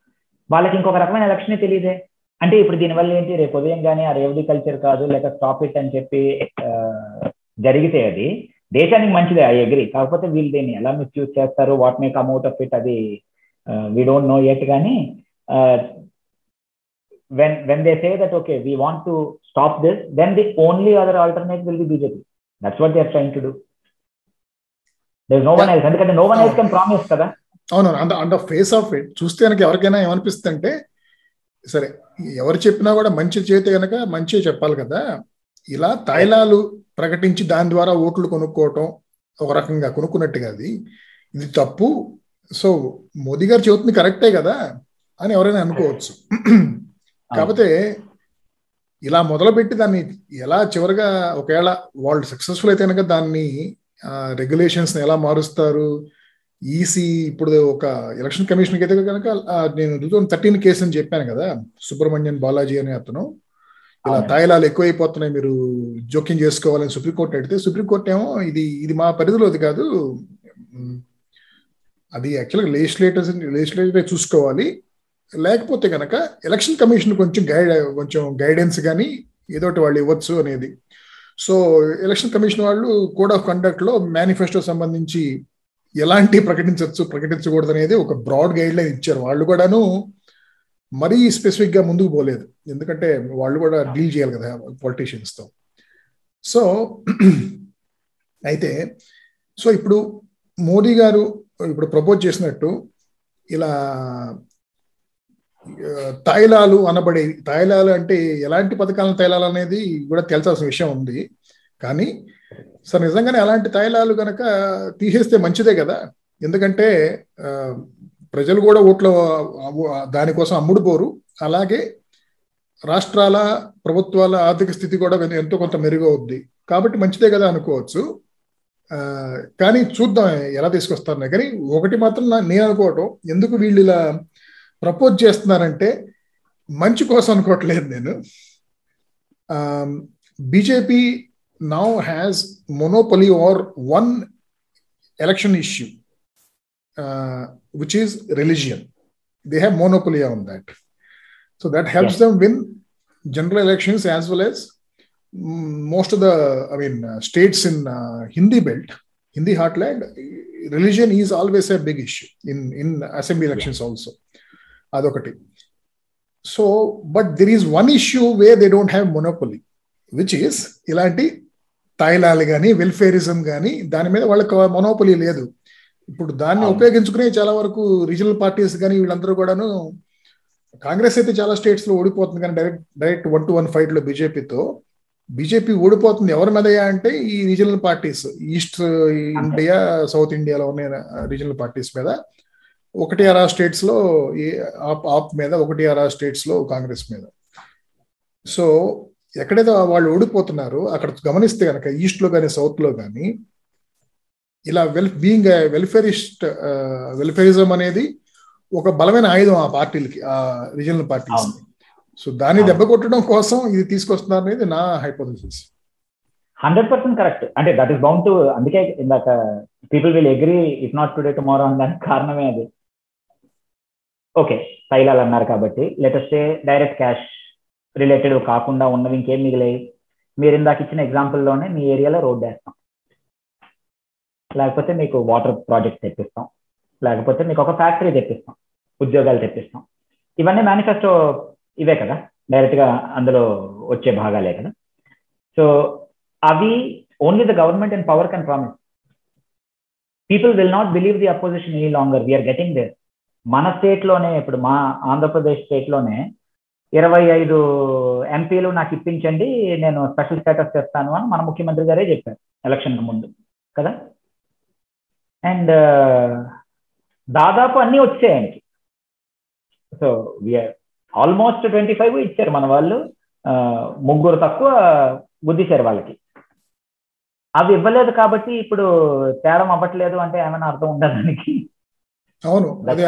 వాళ్ళకి ఇంకొక రకమైన ఎలక్షన్ తెలియదే అంటే ఇప్పుడు దీనివల్ల ఏంటి? రేపు ఉదయం కానీ ఆ రేవడి కల్చర్ కాదు లేక స్టాప్ ఇట్ అని చెప్పి జరిగితే అది దేశానికి మంచిదే ఐ అగ్రి కాకపోతే వీళ్ళు దీన్ని ఎలా మిస్యూజ్ చేస్తారు? What may come out of it అది వీ డోంట్ నో ఎట్ కానీ when when they say that okay we want to stop this then the only other alternate will be bjp that's what they are trying to do there's no one else ఎందుకంటే no one else can promise కదా అవును అంత అంత ఫేస్ ఆఫ్ ఇట్ చూస్తే కనుక ఎవరికైనా ఏమనిపిస్తుంది అంటే సరే ఎవరు చెప్పినా కూడా మంచి చేతే కనుక మంచి చెప్పాలి కదా ఇలా తైలాలు ప్రకటించి దాని ద్వారా ఓట్లు కొనుక్కోవటం ఒక రకంగా కొనుక్కున్నట్టుగా అది ఇది తప్పు సో మోదీ గారు చెబుతుంది కరెక్టే కదా అని ఎవరైనా అనుకోవచ్చు. కాకపోతే ఇలా మొదలుపెట్టి దాన్ని ఎలా చివరిగా ఒకవేళ వాళ్ళు సక్సెస్ఫుల్ అయితే కనుక దాన్ని రెగ్యులేషన్స్ ఎలా మారుస్తారు? ఈసీ ఇప్పుడు ఒక ఎలక్షన్ కమిషన్కి అయితే కనుక నేను టూ థౌసండ్ థర్టీన్ కేసు అని చెప్పాను కదా సుబ్రహ్మణ్యన్ బాలాజీ అనే అతను. ఇలా తాయిలాలు ఎక్కువైపోతున్నాయి మీరు జోక్యం చేసుకోవాలని సుప్రీంకోర్టు అడిగితే సుప్రీంకోర్టు ఏమో ఇది ఇది మా పరిధిలోది కాదు. అది యాక్చువల్గా లెజిస్లేటర్స్ లెజిస్లేటర్ చూసుకోవాలి. లేకపోతే కనుక ఎలక్షన్ కమిషన్ కొంచెం గైడ్ కొంచెం గైడెన్స్ కానీ ఏదోటి వాళ్ళు ఇవ్వచ్చు అనేది. సో ఎలక్షన్ కమిషన్ వాళ్ళు కోడ్ ఆఫ్ కండక్ట్లో మేనిఫెస్టో సంబంధించి ఎలాంటి ప్రకటించవచ్చు ప్రకటించకూడదు అనేది ఒక బ్రాడ్ గైడ్ లైన్ ఇచ్చారు. వాళ్ళు కూడాను మరీ స్పెసిఫిక్గా ముందుకు పోలేదు. ఎందుకంటే వాళ్ళు కూడా డీల్ చేయాలి కదా పొలిటీషియన్స్తో. సో అయితే సో ఇప్పుడు మోదీ గారు ఇప్పుడు ప్రపోజ్ చేసినట్టు ఇలా తైలాలు అనబడే తైలాలు అంటే ఎలాంటి పథకాలను తైలాలు అనేది కూడా తెలిసాల్సిన విషయం ఉంది. కానీ సార్ నిజంగానే అలాంటి తైలాలు కనుక తీసేస్తే మంచిదే కదా? ఎందుకంటే ప్రజలు కూడా ఓట్లు దానికోసం అమ్ముడుపోరు. అలాగే రాష్ట్రాల ప్రభుత్వాల ఆర్థిక స్థితి కూడా ఎంతో కొంత మెరుగవుద్ది. కాబట్టి మంచిదే కదా అనుకోవచ్చు. కానీ చూద్దాం ఎలా తీసుకొస్తారు కానీ ఒకటి మాత్రం నేను అనుకోవటం ఎందుకు వీళ్ళు ఇలా ప్రపోజ్ చేస్తున్నారంటే మంచి కోసం అనుకోవట్లేదు నేను. BJP now has monopoly or one election issue which is religion they have monopoly on that so that helps them win general elections as well as most of the i mean uh, states in uh, hindi belt hindi heartland religion is always a big issue in in assembly elections also. అదొకటి so but there is one issue way they don't have monopoly which is ఇలాంటి తాయిలాలు కానీ వెల్ఫేరిజం కానీ దాని మీద వాళ్ళకి మొనోపొలీ లేదు. ఇప్పుడు దాన్ని ఉపయోగించుకునే చాలా వరకు రీజనల్ పార్టీస్ కానీ వీళ్ళందరూ కూడాను కాంగ్రెస్ అయితే చాలా స్టేట్స్లో ఓడిపోతుంది కానీ direct direct one to one ఫైట్లో బీజేపీతో బీజేపీ ఓడిపోతుంది. ఎవరి మీదయా అంటే ఈ regional parties east India south ఇండియాలో ఉన్న రీజనల్ పార్టీస్ మీద. ఒకటి అరా స్టేట్స్లో ఆప్ ఆప్ మీద ఒకటి అరా స్టేట్స్లో కాంగ్రెస్ మీద. సో ఎక్కడైతే వాళ్ళు ఓడిపోతున్నారు అక్కడ గమనిస్తే కనుక ఈస్ట్లో కానీ సౌత్లో కానీ ఇలా వెల్ బీయింగ్ వెల్ఫేరిస్ట్ వెల్ఫేరిజం అనేది ఒక బలమైన ఆయుధం ఆ పార్టీలకి ఆ రీజనల్ పార్టీస్ సో దాన్ని దెబ్బ కొట్టడం కోసం ఇది తీసుకొస్తున్నారు అనేది నా హైపోథసిస్ హండ్రెడ్ పర్సెంట్ కరెక్ట్. అంటే దట్ ఈస్ బౌండ్ టు అందుకే ఇందాక people will agree if not today tomorrow అని దానికి కారణమే అది. ఓకే తైలాలు అన్నారు కాబట్టి లెటెస్టే డైరెక్ట్ క్యాష్ రిలేటెడ్ కాకుండా ఉన్నవి ఇంకేం మిగిలాయి. మీరు ఇందాక ఇచ్చిన ఎగ్జాంపుల్లోనే మీ ఏరియాలో రోడ్ వేస్తాం. లేకపోతే మీకు వాటర్ ప్రాజెక్ట్ తెప్పిస్తాం. లేకపోతే మీకు ఒక ఫ్యాక్టరీ తెప్పిస్తాం. ఉద్యోగాలు తెప్పిస్తాం. ఇవన్నీ మేనిఫెస్టో ఇవే కదా. డైరెక్ట్గా అందులో వచ్చే భాగాలే కదా. సో అవి only the government and power can promise people will not believe the opposition ఈ longer we are getting there మన స్టేట్లోనే ఇప్పుడు మా ఆంధ్రప్రదేశ్ స్టేట్లోనే ఇరవై ఐదు ఎంపీలు నాకు ఇప్పించండి నేను స్పెషల్ స్టేటస్ చేస్తాను అని మన ముఖ్యమంత్రి గారే చెప్పారు ఎలక్షన్కి ముందు. కదా? అండ్ uh, దాదాపు అన్నీ వచ్చాయి ఆయనకి. So we are almost twenty five ఇచ్చారు మన వాళ్ళు ముగ్గురు తక్కువ గుద్దిశారు వాళ్ళకి. అవి ఇవ్వలేదు కాబట్టి ఇప్పుడు తేడం అవ్వట్లేదు అంటే ఏమైనా అర్థం ఉందా దానికి? అవును అదే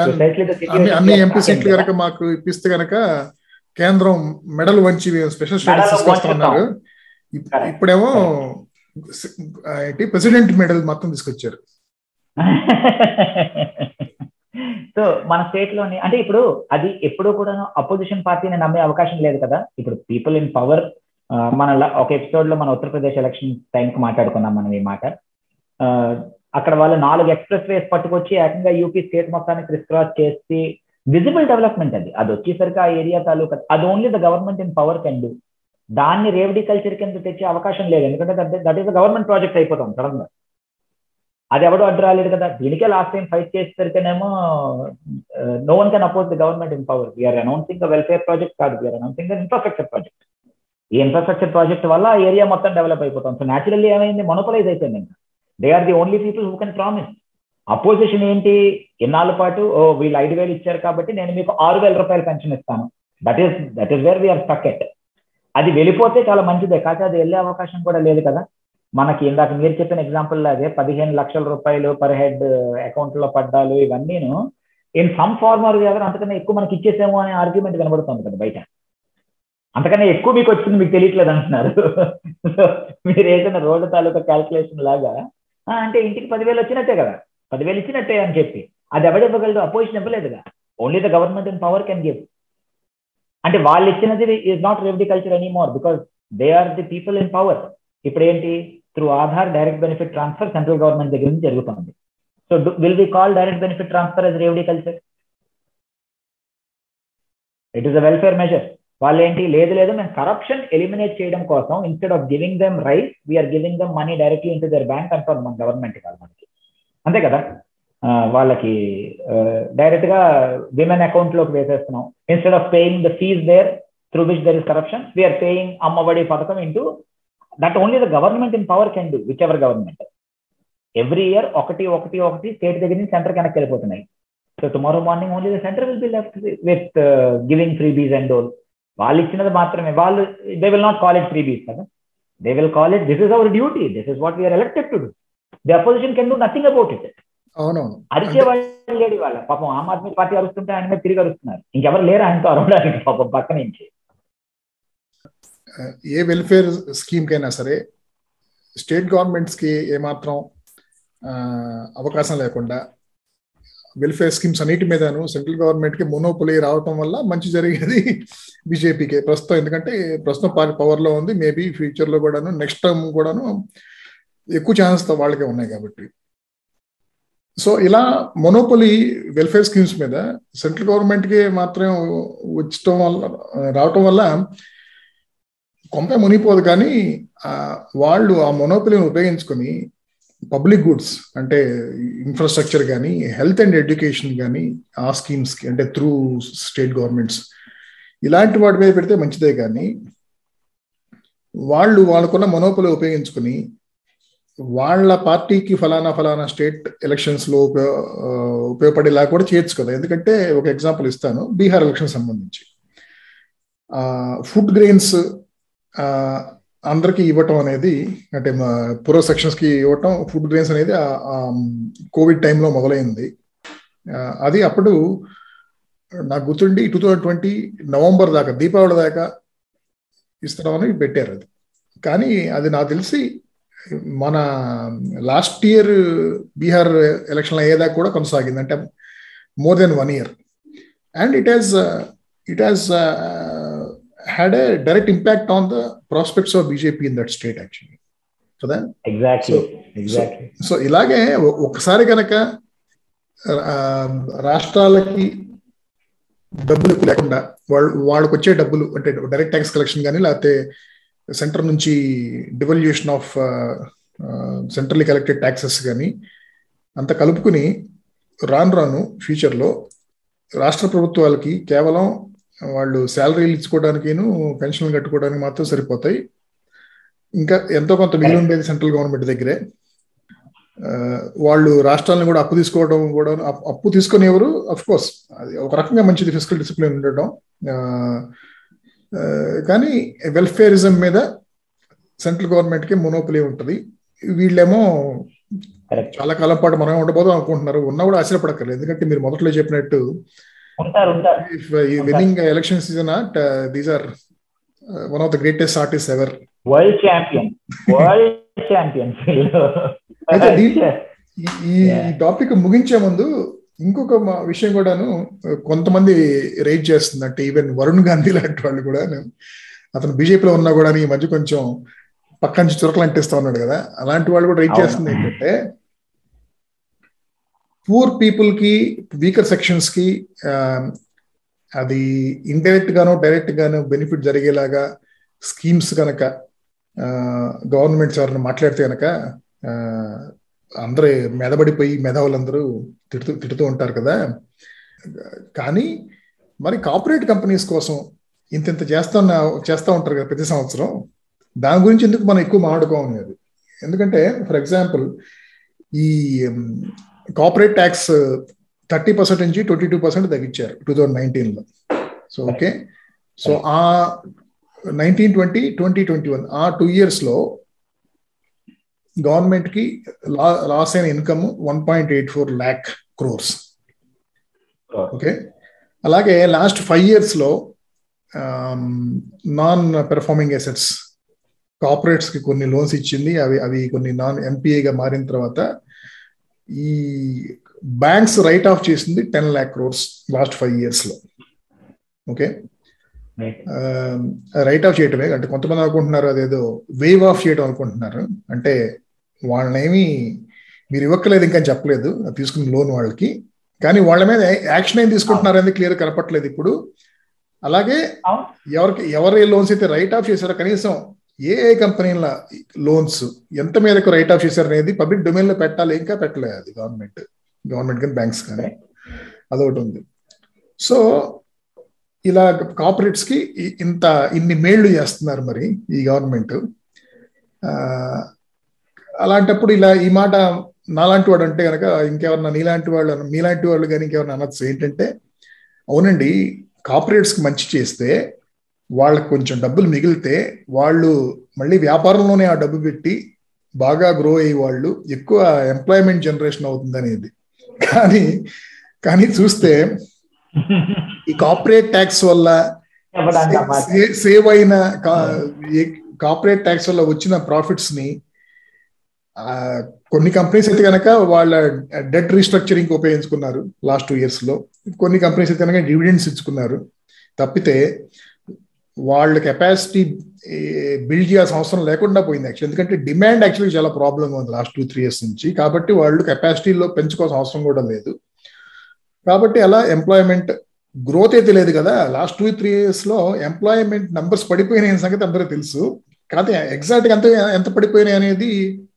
అన్ని ఎంపీ సీట్లు కనుక మాకు ఇప్పిస్తే కనుక కేంద్రం మెడల్ వంచి స్పెషల్ స్టేటస్ తీసుకొస్తున్నారు. ఇప్పుడేమో ఏంటి? ప్రెసిడెంట్ మెడల్ మొత్తం తీసుకొచ్చారు. సో మన స్టేట్లోని అంటే ఇప్పుడు అది ఎప్పుడూ కూడా అపోజిషన్ పార్టీని నమ్మే అవకాశం లేదు కదా. ఇప్పుడు పీపుల్ ఇన్ పవర్ మన ఒక ఎపిసోడ్లో మన ఉత్తరప్రదేశ్ ఎలక్షన్ టైంకి మాట్లాడుకున్నాం మనం ఈ మాట. అక్కడ వాళ్ళు నాలుగు ఎక్స్ప్రెస్ వేస్ పట్టుకొచ్చి ఏకంగా యూపీ స్టేట్ మొత్తాన్ని క్రిస్ క్రాస్ చేసి విజిబుల్ డెవలప్మెంట్ అది. అది వచ్చేసరికి ఆ ఏరియా తాలూకా అది only the government in power can do దాన్ని రేవడి కల్చర్ కింద తెచ్చే అవకాశం లేదు. ఎందుకంటే దట్ ఈస్ గవర్నమెంట్ ప్రాజెక్ట్ అయిపోతాం సడన్గా అది ఎవడో అడ్డు రాలేదు కదా. దీనికే last time fight చేసేసరికేనేమో no one can oppose the government in power we are announcing welfare project కాదు. We are announcing infrastructure project ఈ ఇన్ఫ్రాస్ట్రక్చర్ ప్రాజెక్ట్ వల్ల ఏరియా మొత్తం డెవలప్ అయిపోతాం. సో న్యాచురల్లీ ఏమైంది? మొనోపలైజ్ అయిపోయింది ఇంకా. They are the only people who can promise opposition ఏంటి? ఎన్నాళ్ళ పాటు ఓ వీళ్ళు ఐదు వేలు ఇచ్చారు కాబట్టి నేను మీకు ఆరు వేల రూపాయలు పెన్షన్ ఇస్తాను. That is that is where we are stuck at అది వెళ్ళిపోతే చాలా మంచిదే. కాకపోతే అది వెళ్ళే అవకాశం కూడా లేదు కదా. మనకి ఇందాక మీరు చెప్పిన ఎగ్జాంపుల్ లాగే పదిహేను లక్షల రూపాయలు పర్ హెడ్ అకౌంట్లో పడ్డాలు ఇవన్నీను ఇన్ సమ్ ఫార్మర్ ఎవరు అంతకన్నా ఎక్కువ మనకి ఇచ్చేసేమో అనే ఆర్గ్యుమెంట్ కనబడుతుంది కదా బయట. అంతకన్నా ఎక్కువ మీకు వచ్చింది మీకు తెలియట్లేదు అంటున్నారు. మీరు ఏదైనా రోడ్డు తాలూకా క్యాల్కులేషన్ లాగా అంటే ఇంటికి పదివేలు వచ్చినట్టే కదా. పదివేలు ఇచ్చినట్టే అని చెప్పి. అది ఎవడివ్వగలదు opposition ఇవ్వలేదుగా only the government in power can give అంటే వాళ్ళు ఇచ్చినది is not revenue culture any more because they are the people in power ఇప్పుడు ఏంటి through Aadhaar direct benefit transfer central government దగ్గర నుంచి జరుగుతుంది. So will we call direct benefit transfer as revdi culture it is a welfare measure వాళ్ళు ఏంటి లేదు లేదు మేము కరప్షన్ ఎలిమినేట్ చేయడం కోసం instead of giving them right we are giving them money directly into their bank అంటారు మన గవర్నమెంట్ కాదు మనకి. అంతే కదా? వాళ్ళకి డైరెక్ట్గా విమెన్ అకౌంట్లోకి వేసేస్తున్నాం. Instead of paying the fees there through which there is corruption we are paying Ammavodi పథకం into that only the government in power can do which ever government every year ఒకటి ఒకటి ఒకటి స్టేట్ దగ్గర నుంచి సెంటర్ కనెక్ట్ వెళ్ళిపోతున్నాయి. So tomorrow morning only the centre will be left with giving freebies and all వాళ్ళు ఇచ్చినది మాత్రమే. వాళ్ళు they will not call it freebies కదా they will call it this is our duty this is what we are elected to do the opposition can do nothing about it అవునవును. అరిచే వాళ్ళు లేడు వాళ్ళ పాపం ఆమ్ ఆద్మీ పార్టీ అరుస్తుంటే ఆయన మీద తిరిగి అరుస్తున్నారు. ఇంకెవరు లేరు ఆయనతో అరవడానికి? పాపం పక్క నుంచి. ఏ వెల్ఫేర్ స్కీమ్ కైనా సరే స్టేట్ గవర్నమెంట్స్కి ఏమాత్రం అవకాశం లేకుండా వెల్ఫేర్ స్కీమ్స్ అన్నిటి మీదను సెంట్రల్ గవర్నమెంట్కి మోనోపొలి రావటం వల్ల మంచి జరిగేది బీజేపీకి ప్రస్తుతం ఎందుకంటే ప్రస్తుతం పార్టీ పవర్లో ఉంది. మేబీ ఫ్యూచర్లో కూడాను నెక్స్ట్ టర్మ్ కూడాను ఎక్కువ ఛాన్స్ వాళ్ళకే ఉన్నాయి కాబట్టి. సో ఇలా మొనోపొలి వెల్ఫేర్ స్కీమ్స్ మీద సెంట్రల్ గవర్నమెంట్కి మాత్రం వచ్చటం వల్ల రావటం వల్ల కొంప మునిగిపోదు కానీ వాళ్ళు ఆ మొనోపిలిని ఉపయోగించుకొని పబ్లిక్ గుడ్స్ అంటే ఇన్ఫ్రాస్ట్రక్చర్ కానీ హెల్త్ అండ్ ఎడ్యుకేషన్ కానీ ఆ స్కీమ్స్కి అంటే త్రూ స్టేట్ గవర్నమెంట్స్ ఇలాంటి వాటి మీద పెడితే మంచిదే కానీ వాళ్ళు వాళ్ళకున్న మొనోపలి ఉపయోగించుకుని వాళ్ళ పార్టీకి ఫలానా ఫలానా స్టేట్ ఎలక్షన్స్లో ఉపయోగ ఉపయోగపడేలా కూడా చేయొచ్చు కదా. ఎందుకంటే ఒక ఎగ్జాంపుల్ ఇస్తాను. బీహార్ ఎలక్షన్ సంబంధించి. ఫుడ్ గ్రెయిన్స్ అందరికి ఇవ్వటం అనేది అంటే పురో సెక్షన్స్కి ఇవ్వటం ఫుడ్ గ్రెయిన్స్ అనేది కోవిడ్ టైంలో మొదలైంది. అది అప్పుడు నాకు గుర్తుండి టూ థౌజండ్ ట్వంటీ నవంబర్ దాకా దీపావళి దాకా ఇస్తామని పెట్టారు అది. కానీ అది నాకు తెలిసి మన లాస్ట్ ఇయర్ బీహార్ ఎలక్షన్ అయ్యేదాకా కూడా కొనసాగింది. అంటే more than one year. And it has it has had a direct impact on the prospects of BJP in that state actually కదా సో ఇలాగే ఒకసారి కనుక రాష్ట్రాలకి డబ్బులు లేకుండా వాళ్ళు వాళ్ళకి వచ్చే డబ్బులు అంటే డైరెక్ట్ ట్యాక్స్ కలెక్షన్ కానీ లేకపోతే సెంటర్ నుంచి devolution of centrally collected taxes కానీ అంత కలుపుకుని రాను రాను ఫ్యూచర్లో రాష్ట్ర ప్రభుత్వాలకి కేవలం వాళ్ళు శాలరీలు ఇచ్చుకోవడానికిను పెన్షన్లు కట్టుకోవడానికి మాత్రం సరిపోతాయి. ఇంకా ఎంతో కొంత మిగిలి ఉండేది సెంట్రల్ గవర్నమెంట్ దగ్గరే. వాళ్ళు రాష్ట్రాలను కూడా అప్పు తీసుకోవడం కూడా అప్పు తీసుకుని ఎవరు అఫ్ కోర్స్ అది ఒక రకంగా మంచిది ఫిజికల్ డిసిప్లిన్ ఉండటం. కానీ వెల్ఫేరిజం మీద సెంట్రల్ గవర్నమెంట్కి మొనోపలి ఉంటుంది. వీళ్ళేమో చాలా కాలం పాటు మనం ఉండబోదాం అనుకుంటున్నారు. ఉన్నా కూడా ఆశ్చర్యపడక్కర్లేదు. ఎందుకంటే మీరు మొదట్లో చెప్పినట్టు winning election season these are one of the greatest artist ever world champion world champion ఈ టాపిక్ ముగించే ముందు ఇంకొక విషయం కూడాను కొంతమంది రైట్ చేస్తుంది అంటే ఈవెన్ వరుణ్ గాంధీ లాంటి వాళ్ళు కూడా అతను బీజేపీలో ఉన్నా కూడా ఈ మధ్య కొంచెం పక్క నుంచి చురకలు అంటిస్తా ఉన్నాడు కదా. అలాంటి వాళ్ళు కూడా రైట్ చేస్తుంది ఏంటంటే పూర్ పీపుల్కి వీకర్ సెక్షన్స్కి అది ఇండైరెక్ట్ గాను డైరెక్ట్ గాను బెనిఫిట్ జరిగేలాగా స్కీమ్స్ కనుక గవర్నమెంట్స్ ఎవరైనా మాట్లాడితే కనుక అందరూ మెదబడిపోయి మెదవులందరూ తిడుతూ తిడుతూ ఉంటారు కదా. కానీ మరి కార్పొరేట్ కంపెనీస్ కోసం ఇంత ఇంత చేస్తా చేస్తూ ఉంటారు కదా ప్రతి సంవత్సరం. దాని గురించి ఎందుకు మనం ఎక్కువ మాట్లాడుకోమని అది ఎందుకంటే ఫర్ ఎగ్జాంపుల్ ఈ కార్పొరేట్ ట్యాక్స్ థర్టీ పర్సెంట్ నుంచి ట్వంటీ టూ పర్సెంట్ తగ్గించారు టూ థౌజండ్ నైన్టీన్లో సో ఓకే సో ఆ nineteen twenty twenty twenty one ఆ టూ ఇయర్స్లో గవర్నమెంట్కి లాస్ అయిన income one point eight four lakh crores okay అలాగే లాస్ట్ ఫైవ్ ఇయర్స్లో నాన్ పెర్ఫార్మింగ్ అసెట్స్ కార్పొరేట్స్కి కొన్ని లోన్స్ ఇచ్చింది అవి అవి కొన్ని నాన్ ఎంపీఏగా మారిన తర్వాత ఈ బ్యాంక్స్ రైట్ ఆఫ్ చేసింది ten lakh crores last five ఇయర్స్లో. ఓకే రైట్ ఆఫ్ చేయటమే అంటే కొంతమంది అనుకుంటున్నారు అదేదో వేవ్ ఆఫ్ చేయడం అనుకుంటున్నారు. అంటే వాళ్ళనేమి మీరు ఇవ్వక్కలేదు ఇంకా చెప్పలేదు తీసుకున్న లోన్ వాళ్ళకి. కానీ వాళ్ళ మీద యాక్షన్ ఏం తీసుకుంటున్నారు అనేది క్లియర్ కనపట్లేదు ఇప్పుడు. అలాగే ఎవరికి ఎవరి లోన్స్ అయితే రైట్ ఆఫ్ చేశారో కనీసం ఏ ఏ కంపెనీల లోన్స్ ఎంత మేరకు రైట్ ఆఫ్ చేశారు అనేది పబ్లిక్ డొమైన్లో పెట్టాలి ఇంకా పెట్టలేదు అది గవర్నమెంట్ గవర్నమెంట్ కానీ బ్యాంక్స్ కానీ. అదొకటి ఉంది. సో ఇలా కార్పొరేట్స్కి ఇంత ఇన్ని మేళ్ళు చేస్తున్నారు మరి ఈ గవర్నమెంట్ అలాంటప్పుడు ఇలా ఈ మాట నాలాంటి వాడు అంటే కనుక ఇంకెవరన్నా నీలాంటి వాళ్ళు మీలాంటి వాళ్ళు కానీ ఇంకెవరన్నా అనొచ్చు. ఏంటంటే అవునండి కార్పొరేట్స్కి మంచి చేస్తే వాళ్ళకి కొంచెం డబ్బులు మిగిలితే వాళ్ళు మళ్ళీ వ్యాపారంలోనే ఆ డబ్బు పెట్టి బాగా గ్రో అయ్యే వాళ్ళు ఎక్కువ ఎంప్లాయ్మెంట్ జనరేషన్ అవుతుంది అనేది కానీ కానీ చూస్తే ఈ కార్పొరేట్ ట్యాక్స్ వల్ల సేవ్ అయిన కార్పొరేట్ ట్యాక్స్ వల్ల వచ్చిన ప్రాఫిట్స్ని కొన్ని కంపెనీస్ అయితే కనుక వాళ్ళ డెట్ రీస్ట్రక్చరింగ్ ఉపయోగించుకున్నారు లాస్ట్ టూ ఇయర్స్లో. కొన్ని కంపెనీస్ అయితే కనుక డివిడెండ్స్ ఇచ్చుకున్నారు. తప్పితే వాళ్ళ కెపాసిటీ బిల్డ్ చేయాల్సిన అవసరం లేకుండా పోయింది యాక్చువల్ ఎందుకంటే డిమాండ్ యాక్చువల్లీ చాలా ప్రాబ్లం ఉంది లాస్ట్ టూ త్రీ ఇయర్స్ నుంచి. కాబట్టి వాళ్ళు కెపాసిటీలో పెంచుకోవాల్సిన అవసరం కూడా లేదు. కాబట్టి అలా ఎంప్లాయ్మెంట్ గ్రోత్ అయితే లేదు కదా. లాస్ట్ టూ త్రీ ఇయర్స్లో ఎంప్లాయ్మెంట్ నంబర్స్ పడిపోయినాయి సంగతి అందరికీ తెలుసు. కాదు ఎగ్జాక్ట్ ఎంత ఎంత పడిపోయినాయి అనేది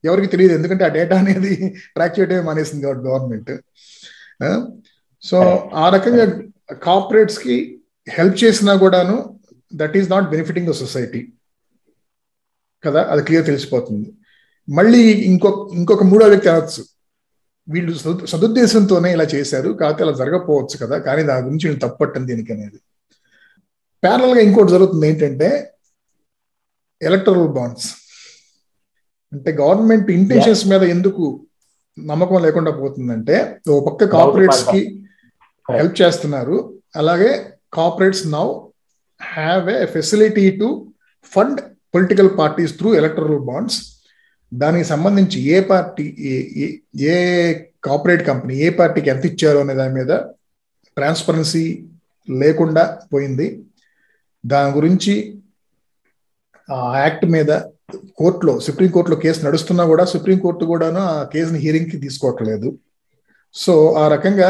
ఎవరికి తెలియదు. ఎందుకంటే ఆ డేటా అనేది ట్రాక్ చేయడమే మానేసింది గవర్నమెంట్ సో ఆ రకంగా కార్పొరేట్స్కి హెల్ప్ చేసినా కూడాను that is not benefiting the society కదా? అది క్లియర్ తెలిసిపోతుంది. మళ్ళీ ఇంకొక ఇంకొక మూడో వ్యక్తి అనొచ్చు. వీళ్ళు సదుద్దేశంతోనే ఇలా చేశారు. కాకపోతే అలా జరగకపోవచ్చు కదా? కానీ దాని గురించి వీళ్ళు తప్పట్టం దీనికి అనేది. ప్యారల్గా ఇంకోటి జరుగుతుంది ఏంటంటే ఎలక్టరల్ బాండ్స్ అంటే గవర్నమెంట్ ఇంటెన్షన్స్ మీద ఎందుకు నమ్మకం లేకుండా పోతుందంటే ఓ పక్క కార్పొరేట్స్కి హెల్ప్ చేస్తున్నారు. అలాగే corporates now have a facility to fund political parties through electoral bonds దానికి సంబంధించి ఏ పార్టీ ఏ కార్పొరేట్ కంపెనీ ఏ పార్టీకి ఎంత ఇచ్చారో అనే దాని మీద ట్రాన్స్పరెన్సీ లేకుండా పోయింది. దాని గురించి ఆ యాక్ట్ మీద కోర్టులో సుప్రీంకోర్టులో కేసు నడుస్తున్నా కూడా సుప్రీంకోర్టు కూడాను ఆ కేసుని హియరింగ్కి తీసుకోవట్లేదు. సో ఆ రకంగా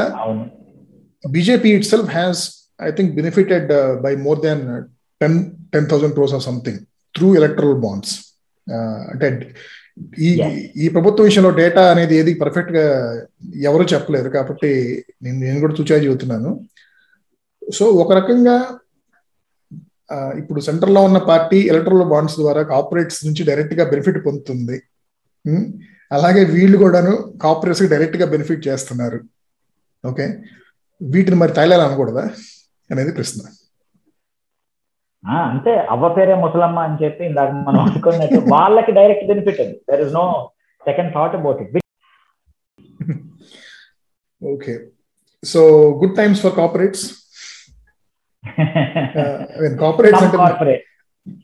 BJP itself has I think benefited by more than ten ten thousand crores of something through electoral bonds అంటే ఈ ఈ ప్రభుత్వ విషయంలో డేటా అనేది ఏది పర్ఫెక్ట్గా ఎవరు చెప్పలేరు కాబట్టి నేను నేను కూడా చూచా చెబుతున్నాను. సో ఒక రకంగా ఇప్పుడు సెంట్రల్లో ఉన్న పార్టీ ఎలక్ట్రల్ బాండ్స్ ద్వారా కార్పొరేట్స్ నుంచి డైరెక్ట్గా బెనిఫిట్ పొందుతుంది. అలాగే వీళ్ళు కూడాను కార్పొరేట్స్ డైరెక్ట్గా బెనిఫిట్ చేస్తున్నారు. ఓకే వీటిని మరి తైలాలి అనకూడదా అనేది ప్రశ్న. అంతే. అవ్వ పేరే ముసలమ్మ అని చెప్పి ఇందాక మనం అనుకున్నట్టు వాళ్ళకి డైరెక్ట్ బెనిఫిట్ అది. There is no second thought about it okay so good times for corporates corporates అంటే corporate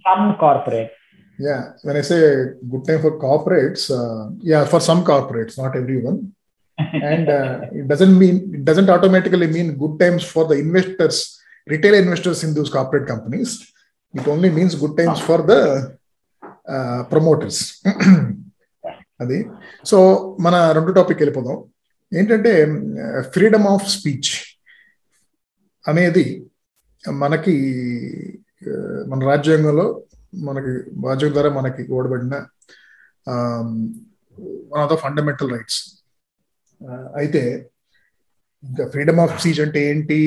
some corporate Yeah, when I say good time for corporates, uh, yeah, for some corporates, not everyone. And uh, it doesn't mean it doesn't automatically mean good times for the investors retail investors in those corporate companies it only means good times for the uh, promoters అది సో మన రెండు టాపిక్ వెళ్ళిపోదాం ఏంటంటే ఫ్రీడమ్ ఆఫ్ స్పీచ్ అనేది మనకి మన రాజ్యాంగంలో మనకి రాజ్యాంగం ద్వారా మనకి ఓడబడిన one of the fundamental rights అయితే ఇంకా ఫ్రీడమ్ ఆఫ్ స్పీచ్ అంటే ఏంటి?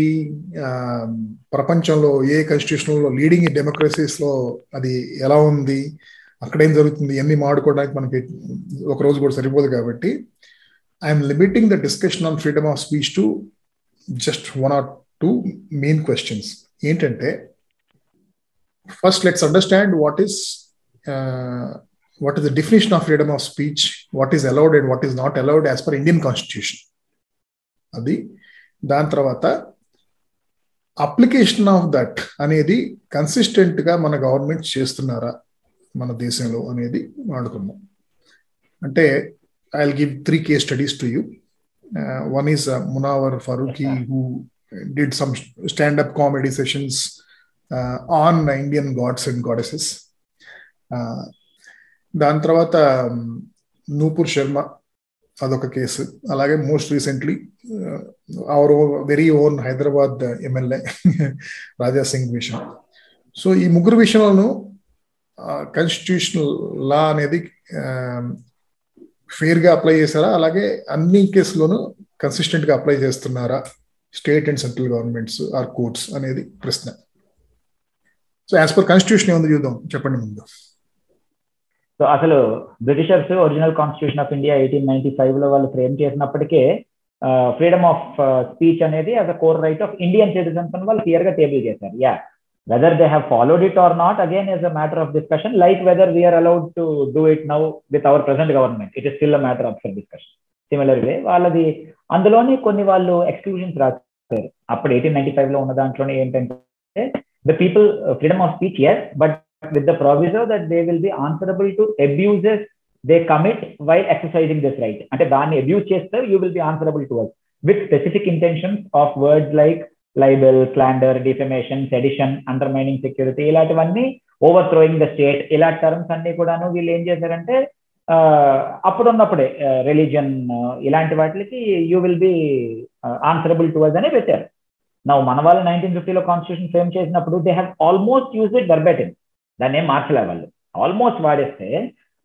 ప్రపంచంలో ఏ కాన్స్టిట్యూషన్లో లీడింగ్ డెమోక్రసీస్లో అది ఎలా ఉంది? అక్కడేం జరుగుతుంది? ఎన్ని మాడుకోవడానికి మనకి ఒక రోజు కూడా సరిపోదు కాబట్టి I'm limiting the discussion on freedom of speech to just one or two main questions ఏంటంటే first let's understand what is what is the definition of freedom of speech, what is allowed and what is not allowed as per Indian constitution. అది దాని తర్వాత అప్లికేషన్ ఆఫ్ దట్ అనేది కన్సిస్టెంట్గా మన గవర్నమెంట్ చేస్తున్నారా మన దేశంలో అనేది వాడుకుందాం అంటే I give three case studies to you one is Munawar Faruqui who did some standup comedy sessions on Indian gods and goddesses దాని తర్వాత నూపూర్ శర్మ అదొక కేసు. అలాగే most recently our very own Hyderabad MLA Raja Singh విషయం. సో ఈ ముగ్గురు విషయంలోనూ కాన్స్టిట్యూషనల్ లా అనేది ఫేర్గా అప్లై చేశారా? అలాగే అన్ని కేసులోనూ కన్సిస్టెంట్గా అప్లై చేస్తున్నారా? State and central governments or courts అనేది ప్రశ్న. సో యాజ్ పర్ కాన్స్టిట్యూషన్ ఏముంది చూద్దాం. చెప్పండి ముందు. సో అసలు britishers original constitution of India eighteen ninety ఫైవ్లో వాళ్ళు ఫ్రేమ్ చేసినప్పటికే ఫ్రీడమ్ ఆఫ్ స్పీచ్ అనేది as a core right of Indian citizens అని వాళ్ళు క్లియర్గా టేబుల్ చేశారు. Yeah whether they have followed it or not again is a matter of discussion like whether we are allowed to do it now with our present government it is still a matter of discussion similar way వాళ్ళది అందులోనే కొన్ని వాళ్ళు ఎక్స్క్లూజన్స్ రాశారు. అప్పుడు ఎయిటీన్ నైన్టీ ఫైవ్లో ఉన్న దాంట్లోనే ఏంటంటే the people freedom of speech yes but with the proviso that they will be answerable to abuses they commit while exercising this right. అంటే దాన్ని అబ్యూజ్ చేస్తే you will be answerable to us with specific intentions of words like libel slander defamation sedition undermining security ఇలాంటివన్నీ ఓవర్ థ్రోయింగ్ ద స్టేట్ ఇలాంటి టర్మ్స్ అన్ని కూడాను వీళ్ళు ఏం చేశారంటే అప్పుడున్నప్పుడే రిలీజియన్ ఇలాంటి వాటికి you will be answerable to us అనే పెట్టారు. నా మన వాళ్ళు నైన్టీన్ ఫిఫ్టీలో కాన్స్టిట్యూషన్ ఫ్రేమ్ చేసినప్పుడు they have almost use it verbatim దాన్ని ఏం మార్చలే వాళ్ళు. ఆల్మోస్ట్ వాడేస్తే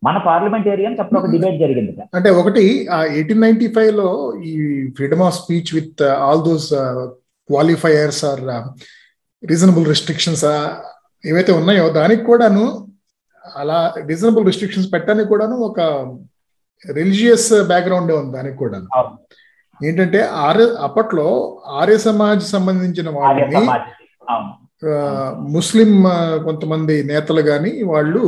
మన పార్లమెంటేరియన్స్ అప్పుడు ఒక డిబేట్ జరిగింది అంటే ఒకటి ఎయిటీన్ నైన్టీ ఫైవ్లో ఈ freedom of speech with all those qualifiers or reasonable restrictions ఏవైతే ఉన్నాయో దానికి కూడాను అలా రీజనబుల్ రెస్ట్రిక్షన్స్ పెట్టడానికి కూడాను ఒక రిలీజియస్ బ్యాక్గ్రౌండ్ ఉంది దానికి కూడా ఏంటంటే ఆర్య అప్పట్లో ఆర్య సమాజ్ సంబంధించిన వాళ్ళని ముస్లిం కొంతమంది నేతలు కానీ వాళ్ళు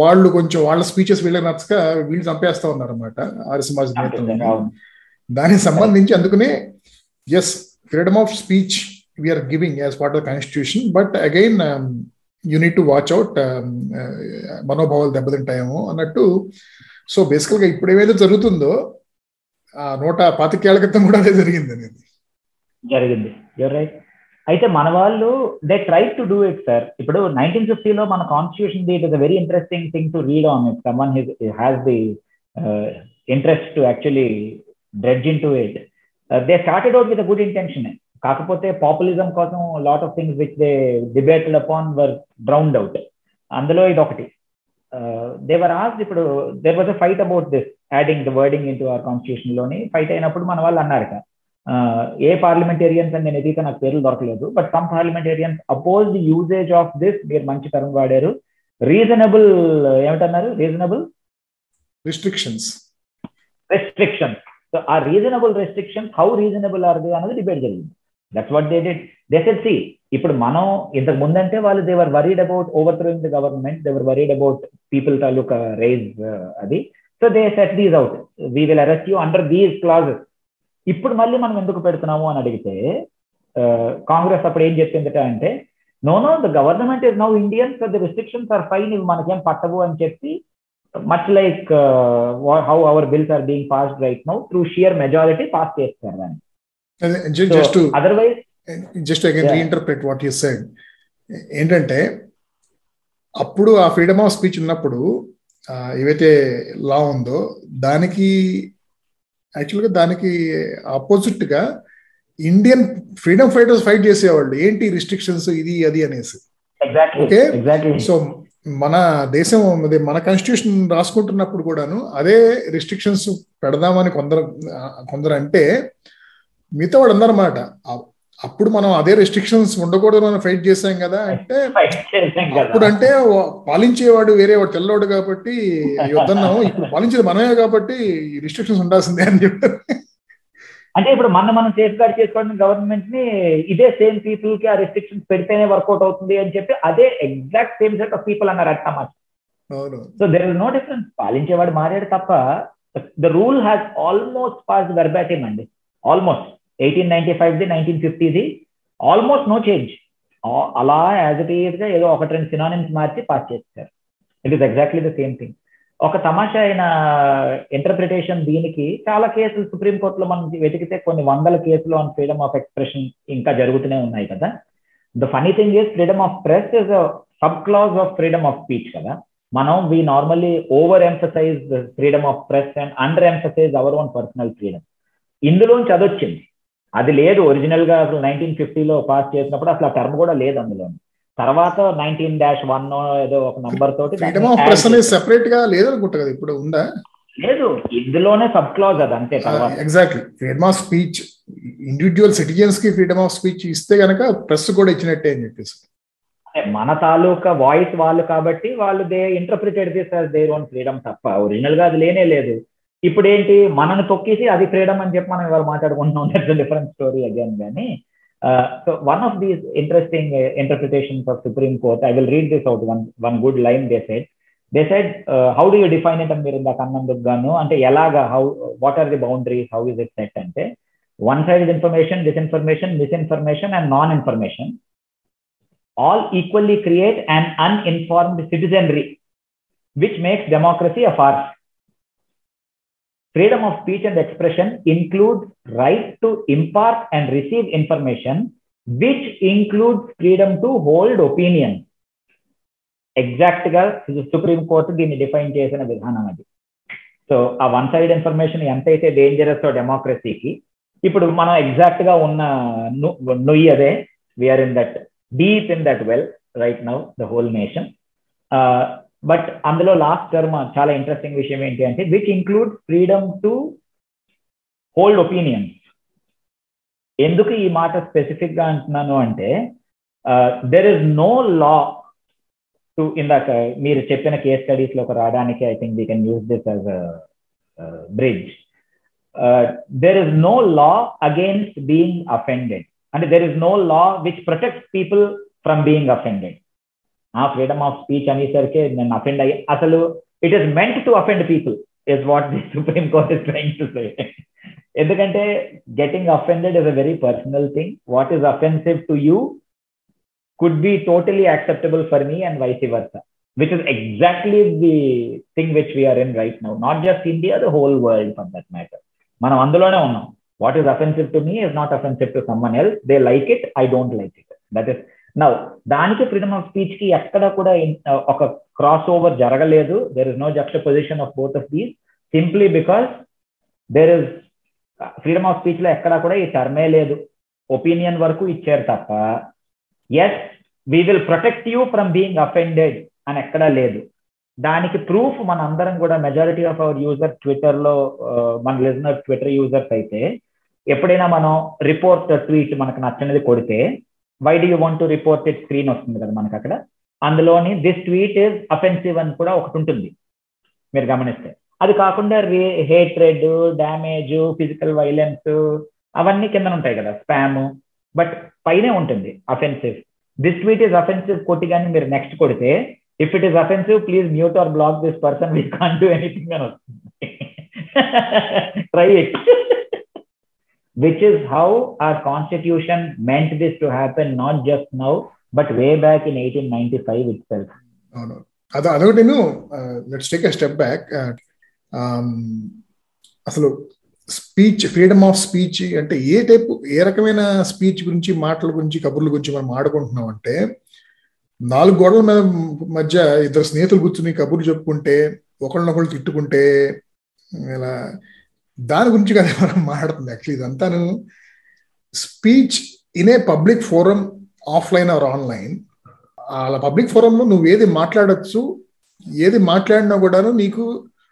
వాళ్ళు కొంచెం వాళ్ళ స్పీచెస్ వీళ్ళకి నచ్చక వీళ్ళు చంపేస్తా ఉన్నారు అనమాట ఆర్య సమాజ్ నేతలు దానికి సంబంధించి అందుకనే yes freedom of speech we are giving as part of constitution but again you need to watch out మనోభావాలు దెబ్బతింటాయేమో అన్నట్టు. సో బేసికల్గా ఇప్పుడు ఏమైతే జరుగుతుందో ఆ నూట పాతికేళ్ళ క్రితం కూడా అదే జరిగింది అనేది. జరిగింది. రైట్ అయితే మన వాళ్ళు they try to do it sir ఇప్పుడు నైన్టీన్ ఫిఫ్టీలో మన constitution the it is a very interesting thing to read on it someone has the interest to actually dredge in to it they started out with good intention కాకపోతే పాపులిజం కోసం lot of things which they debated upon were drowned out అందులో ఇది ఒకటి దేవర్ ఆస్ ఇప్పుడు there was a fight about this adding the wording in to our కాన్స్టిట్యూషన్లోని. Fight అయినప్పుడు మన వాళ్ళు అన్నారట ఏ పార్లమెంటేరియన్స్ అని నేను ఎదిగితే నాకు పేర్లు దొరకలేదు but some parliamentarians oppose the usage of this మీరు మంచి టర్మ్ వాడారు. రీజనబుల్ ఏమిటన్నారు? రీజనబుల్ రిస్ట్రిక్షన్స్ రెస్ట్రిక్షన్స్ సో ఆ reasonable restriction how reasonable are they అన్నది డిబేట్ జరిగింది. That's what they did they said see ఇప్పుడు మనం ఇంతకు ముందంటే వాళ్ళు they were worried about overthrowing the government they were worried about people taluka rise అది. So they set these out we will arrest you under these clauses ఇప్పుడు మళ్ళీ మనం ఎందుకు పెడుతున్నాము అని అడిగితే కాంగ్రెస్ అప్పుడు ఏం చెప్పిందట అంటే no no the government is now Indian so the restrictions are fine ఇవి మనకేం పట్టవు అని చెప్పి much like how our bills are being passed right now through sheer majority pass చేస్తారు దాన్ని. Just otherwise just again reinterpret what you said ఏంటంటే అప్పుడు ఆ ఫ్రీడమ్ ఆఫ్ స్పీచ్ ఉన్నప్పుడు ఏవైతే లా ఉందో దానికి యాక్చువల్గా దానికి ఆపోజిట్గా ఇండియన్ ఫ్రీడమ్ ఫైటర్స్ ఫైట్ చేసేవాళ్ళు. ఏంటి రిస్ట్రిక్షన్స్ ఇది అది అనేసి. ఓకే? సో మన దేశం మన కాన్స్టిట్యూషన్ రాసుకుంటున్నప్పుడు కూడాను అదే రిస్ట్రిక్షన్స్ పెడదామని కొందరు కొందరు అంటే మిగతా వాడు అన్నారన్నమాట అప్పుడు మనం అదే రెస్ట్రిక్షన్స్ ఉండకూడదు మనం ఫైట్ చేసాం కదా అంటే అప్పుడు అంటే పాలించేవాడు వేరే వాడు తెల్లవాడు కాబట్టి వద్దన్నాము ఇప్పుడు పాలించేది మనమే కాబట్టి రిస్ట్రిక్షన్స్ ఉండాల్సిందే అని చెప్పారు అంటే ఇప్పుడు మన మనం సేఫ్ గార్డ్ చేసుకోవడం గవర్నమెంట్ని ఇదే సేమ్ పీపుల్కి ఆ రెస్ట్రిక్షన్స్ పెడితేనే వర్కౌట్ అవుతుంది అని చెప్పి అదే exact same set of people అన్నారు అట్టమాట so there is no difference పాలించేవాడు మారాడు తప్ప the rule has almost pass verbatim అండి. ఆల్మోస్ట్ ఎయిటీన్ నైన్టీ నైన్టీన్ ఫిఫ్టీది ఆల్మోస్ట్ నో చేంజ్ అలా యాజ్ ఇట్ ఈజ్గా ఏదో ఒకటి రెండు సినానిమ్స్ మార్చి పాస్ చేస్తారు it is exactly the same thing ఒక తమాషా అయిన ఇంటర్ప్రిటేషన్ దీనికి చాలా కేసులు సుప్రీంకోర్టులో మనం వెతికితే కొన్ని వందల కేసులు ఆన్ ఫ్రీడమ్ ఆఫ్ ఎక్స్ప్రెషన్ ఇంకా జరుగుతూనే ఉన్నాయి కదా. The funny thing is freedom of press is sub clause of freedom of speech కదా. మనం we normally overemphasise freedom of press and underemphasise our own personal freedom ఇందులోంచి అదొచ్చింది. అది లేదు. ఒరిజినల్గా అసలు నైన్టీన్ ఫిఫ్టీలో పాస్ చేసినప్పుడు అసలు ఆ టర్మ్ కూడా లేదు అందులో తర్వాత నైన్టీన్ డాష్ వన్ ఏదో ఒక నంబర్ తోటి సెపరేట్గా లేదు అనుకుంటా కదా ఇప్పుడు ఉందా? లేదు. ఇందులోనే సబ్ క్లాజ్ అది అంతే exactly freedom of speech individual సిటిజన్స్కి freedom of speech ఇస్తే గనక ప్రెస్ కూడా ఇచ్చినట్టే అని చెప్పేసి. మన తాలూకా వాయిస్ వాళ్ళు కాబట్టి వాళ్ళు they interpreted this their own freedom తప్ప. ఒరిజినల్గా అది లేనే లేదు. ఇప్పుడు ఏంటి మనని తొక్కేసి అది ఫ్రీడమ్ అని చెప్పి మనం ఇవాళ మాట్లాడుకుంటున్నాం దట్స్ డిఫరెంట్ స్టోరీ అగైన్ కానీ so one of these interesting interpretations of Supreme Court I will read this out one one good line they said they said how do you define it అని మీరు ఇందాక అన్నందుకు గాను అంటే ఎలాగా how what are the boundaries how is it set అంటే one side information disinformation misinformation and non information all equally create and uninformed citizenry which makes democracy a farce freedom of speech and expression includes right to impart and receive information which includes freedom to hold opinion ఎగ్జాక్ట్గా సుప్రీంకోర్టు దీన్ని డిఫైన్ చేసిన విధానం అది. సో ఆ వన్ సైడ్ ఇన్ఫర్మేషన్ ఎంతైతే డేంజరస్ డెమోక్రసీకి ఇప్పుడు మనం ఎగ్జాక్ట్గా ఉన్న నుయ్ అదే we are in that deep in that well right now the whole nation but అందులో లాస్ట్ టర్మ్ చాలా ఇంట్రెస్టింగ్ విషయం ఏంటి అంటే which include freedom to hold opinions ఎందుకు ఈ మాట స్పెసిఫిక్గా అంటున్నాను అంటే there is no law to ఇందాక మీరు చెప్పిన కేస్ స్టడీస్లోకి రావడానికి I think we can use this as bridge there is no law against being offended అంటే there is no law which protects people from being offended ఆ ఫ్రీడమ్ ఆఫ్ స్పీచ్ అనేసరికి నేను అఫెండ్ అయ్యి. అసలు it is meant to offend people is what the Supreme Court is trying to say ఎందుకంటే getting offended is a very personal thing what is offensive to you could be totally acceptable for me and vice versa, which is exactly the thing which we are in right now. Not just India, the whole world for that matter. మనం అందులోనే ఉన్నాం. What is offensive to me is not offensive to someone else they like it I don't like it that is now దానికి ఫ్రీడమ్ ఆఫ్ స్పీచ్కి ఎక్కడ కూడా ఒక క్రాస్ ఓవర్ జరగలేదు. There is no juxtaposition of both of these simply because there is freedom of స్పీచ్లో ఎక్కడా కూడా ఈ టర్మే లేదు. ఒపీనియన్ వరకు ఇచ్చారు తప్ప yes we will protect you from being offended అని ఎక్కడా లేదు. దానికి ప్రూఫ్ మన అందరం కూడా మెజారిటీ ఆఫ్ అవర్ యూజర్ ట్విట్టర్లో మన లిజనర్ ట్విట్టర్ యూజర్స్ అయితే ఎప్పుడైనా మనం రిపోర్ట్ ట్వీట్ మనకు నచ్చినది కొడితే why do you want to report it screen వస్తుంది కదా మనకు అక్కడ. అందులోని దిస్ ట్వీట్ ఇస్ అఫెన్సివ్ అని కూడా ఒకటి ఉంటుంది. మీరు గమనిస్తే. అది కాకుండా రే హేట్రెడ్ డ్యామేజ్ ఫిజికల్ వైలెన్స్ అవన్నీ కింద ఉంటాయి కదా. స్పామ్ బట్ పైనే ఉంటుంది. Offensive this tweet is offensive కొట్టి కానీ మీరు నెక్స్ట్ కొడితే if it is offensive please mute or block this person we can do anything అని వస్తుంది. Try it which is how our constitution meant this to happen not just now but way back in eighteen ninety five itself అవును. అది అదొకటి let's take a step back అసలు స్పీచ్ ఫ్రీడమ్ ఆఫ్ స్పీచ్ అంటే ఏ టైప్ ఏ రకమైన స్పీచ్ గురించి మాటల గురించి కబుర్ల గురించి మనం ఆడుకుంటున్నాం అంటే నాలుగు గోడల మీద మధ్య ఇద్దరు స్నేహితులు కూర్చుని కబుర్లు చెప్పుకుంటే ఒకళ్ళనొకళ్ళు తిట్టుకుంటే ఇలా దాని గురించి కదా మనం మాట్లాడుతుంది. Actually ఇదంతాను speech in a public forum offline or online. అలా పబ్లిక్ ఫోరంలో నువ్వు ఏది మాట్లాడచ్చు ఏది మాట్లాడినా కూడాను నీకు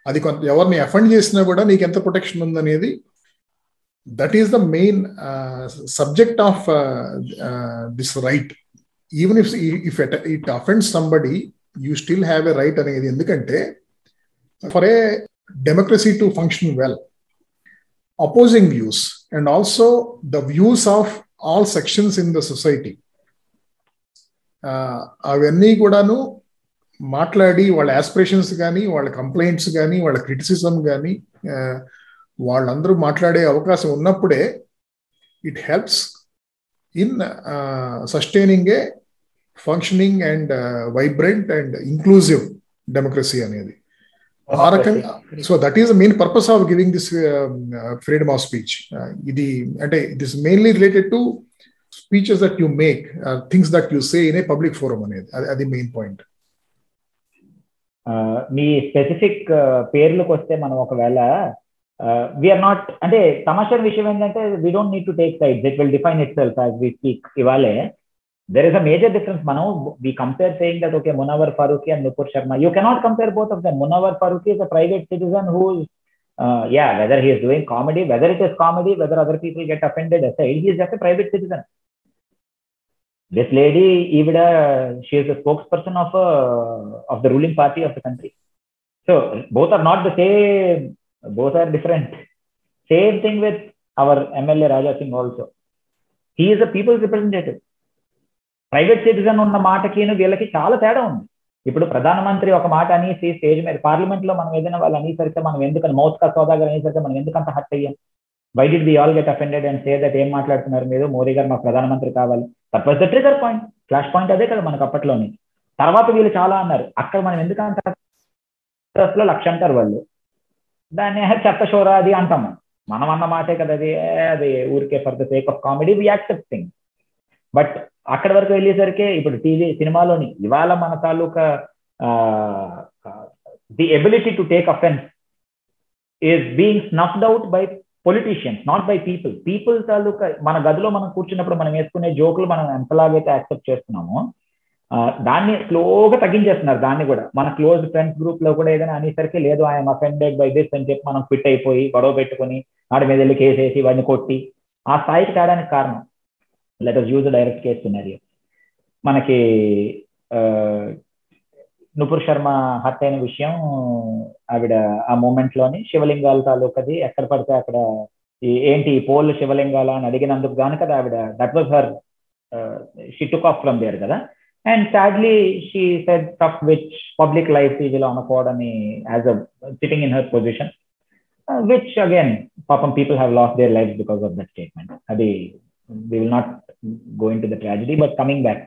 అది కొంత ఎవరిని అఫెండ్ చేసినా కూడా నీకు ఎంత ప్రొటెక్షన్ ఉందనేది that is the main subject of this right. Even if if it offend somebody you still have a right అనేది. ఎందుకంటే for a democracy to function well opposing views and also the views of all sections in the society అవన్నీ కూడాను మాట్లాడి వాళ్ళ ఆస్పిరేషన్స్ కానీ వాళ్ళ కంప్లైంట్స్ కానీ వాళ్ళ క్రిటిసిజం కానీ వాళ్ళందరూ మాట్లాడే అవకాశం ఉన్నప్పుడే it helps in sustaining a functioning and vibrant and inclusive democracy అనేది. So that is the main purpose of giving this freedom of speech ఇది అంటే this mainly related to speeches that you make things that you say in a public forum అనేది. అది మెయిన్ పాయింట్ మీ స్పెసిఫిక్ పేర్లకు వస్తే మనం ఒకవేళ వీఆర్ నాట్ అంటే తమాషా విషయం ఏంటంటే we don't need to take sides it will define itself as we speak ఇవాళే. There is a major difference, Mano, We compare saying that, okay, Munawar Faruqi and Nupur Sharma. You cannot compare both of them. Munawar Faruqi is a private citizen who is, uh, yeah, whether he is doing comedy, whether it is comedy, whether other people get offended aside, he is just a private citizen. This lady, Ivida, she is a spokesperson of, a, of the ruling party of the country. So both are not the same, both are different. Same thing with our MLA Raja Singh also. He is a people's representative. Private citizen ఉన్న మాటకిను వీళ్ళకి చాలా తేడా ఉంది. ఇప్పుడు ప్రధానమంత్రి ఒక మాట అనేసి స్టేజ్ మీద పార్లమెంట్లో మనం ఏదైనా వాళ్ళు అనేసరికి మనం ఎందుకని మౌత్ కా సోదాగర్ అనేసరికి మనం ఎందుకంత హర్ట్ అయ్యాం? Why did we all get offended and say that ఏం మాట్లాడుతున్నారు మీరు? మోదీ గారు మాకు ప్రధానమంత్రి కావాలి. That was the trigger point flash point అదే కదా మనకు అప్పట్లోని. తర్వాత వీళ్ళు చాలా అన్నారు. అక్కడ మనం ఎందుకంత లో లక్ష అంటారు వాళ్ళు? దాన్ని చెత్త షోరా అది అంటాం మనం. అన్న మాటే కదా అది. అది ఊరికే for the sake of comedy we accept thing but అక్కడి వరకు వెళ్ళేసరికి ఇప్పుడు టీవీ సినిమాలోని ఇవాళ మన తాలూకా the ability to take offence is being snuffed out by politicians not by people people తాలూకా మన గదిలో మనం కూర్చున్నప్పుడు మనం వేసుకునే జోకులు మనం ఎంతలాగైతే యాక్సెప్ట్ చేస్తున్నామో దాన్ని స్లోగా తగ్గించేస్తున్నారు దాన్ని కూడా. మన క్లోజ్ ఫ్రెండ్స్ గ్రూప్లో కూడా ఏదైనా అనేసరికి లేదు ఆయన అఫెండెడ్ బై దిస్ అని చెప్పి మనం ఫిట్ అయిపోయి గొడవ పెట్టుకుని వాడి మీద వెళ్ళి కేసేసి వాడిని కొట్టి ఆ స్థాయికి తేడానికి కారణం. Let us use direct case scenario మనకి నుపుర్ శర్మ హత్య అయిన విషయం ఆవిడ ఆ మూమెంట్లోని శివలింగాల తాలూకది ఎక్కడ పడితే అక్కడ ఏంటి పోల్ శివలింగాల అని అడిగినందుకు గాను కదా ఆవిడ that was her she took off from there కదా. And sadly she said tough which public life టీవీలో అనుకోవడని as a sitting in her position which again పాపం people have lost their life because of that statement అది we will not going to the tragedy but coming back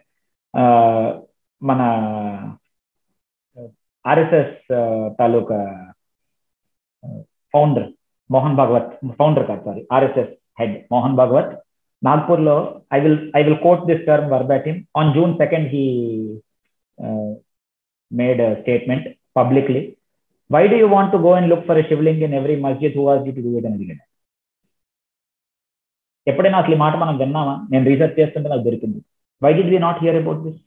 మన ఆర్ఎస్ఎస్ తాలూకా ఫౌండర్ మోహన్ భాగవత్ ఫౌండర్ కాదు sorry RSS head Mohan Bhagwat నాగ్పూర్లో I will I will quote this term verbatim on June second he made statement publicly why do you want to go and look for a Shivling in every masjid who was to do it అని అడిగాడు ఎప్పుడైనా అసలు ఈ మాట మనం విన్నామా? నేను రీసెర్చ్ చేస్తుంటే నాకు దొరికింది. Why did we not hear about this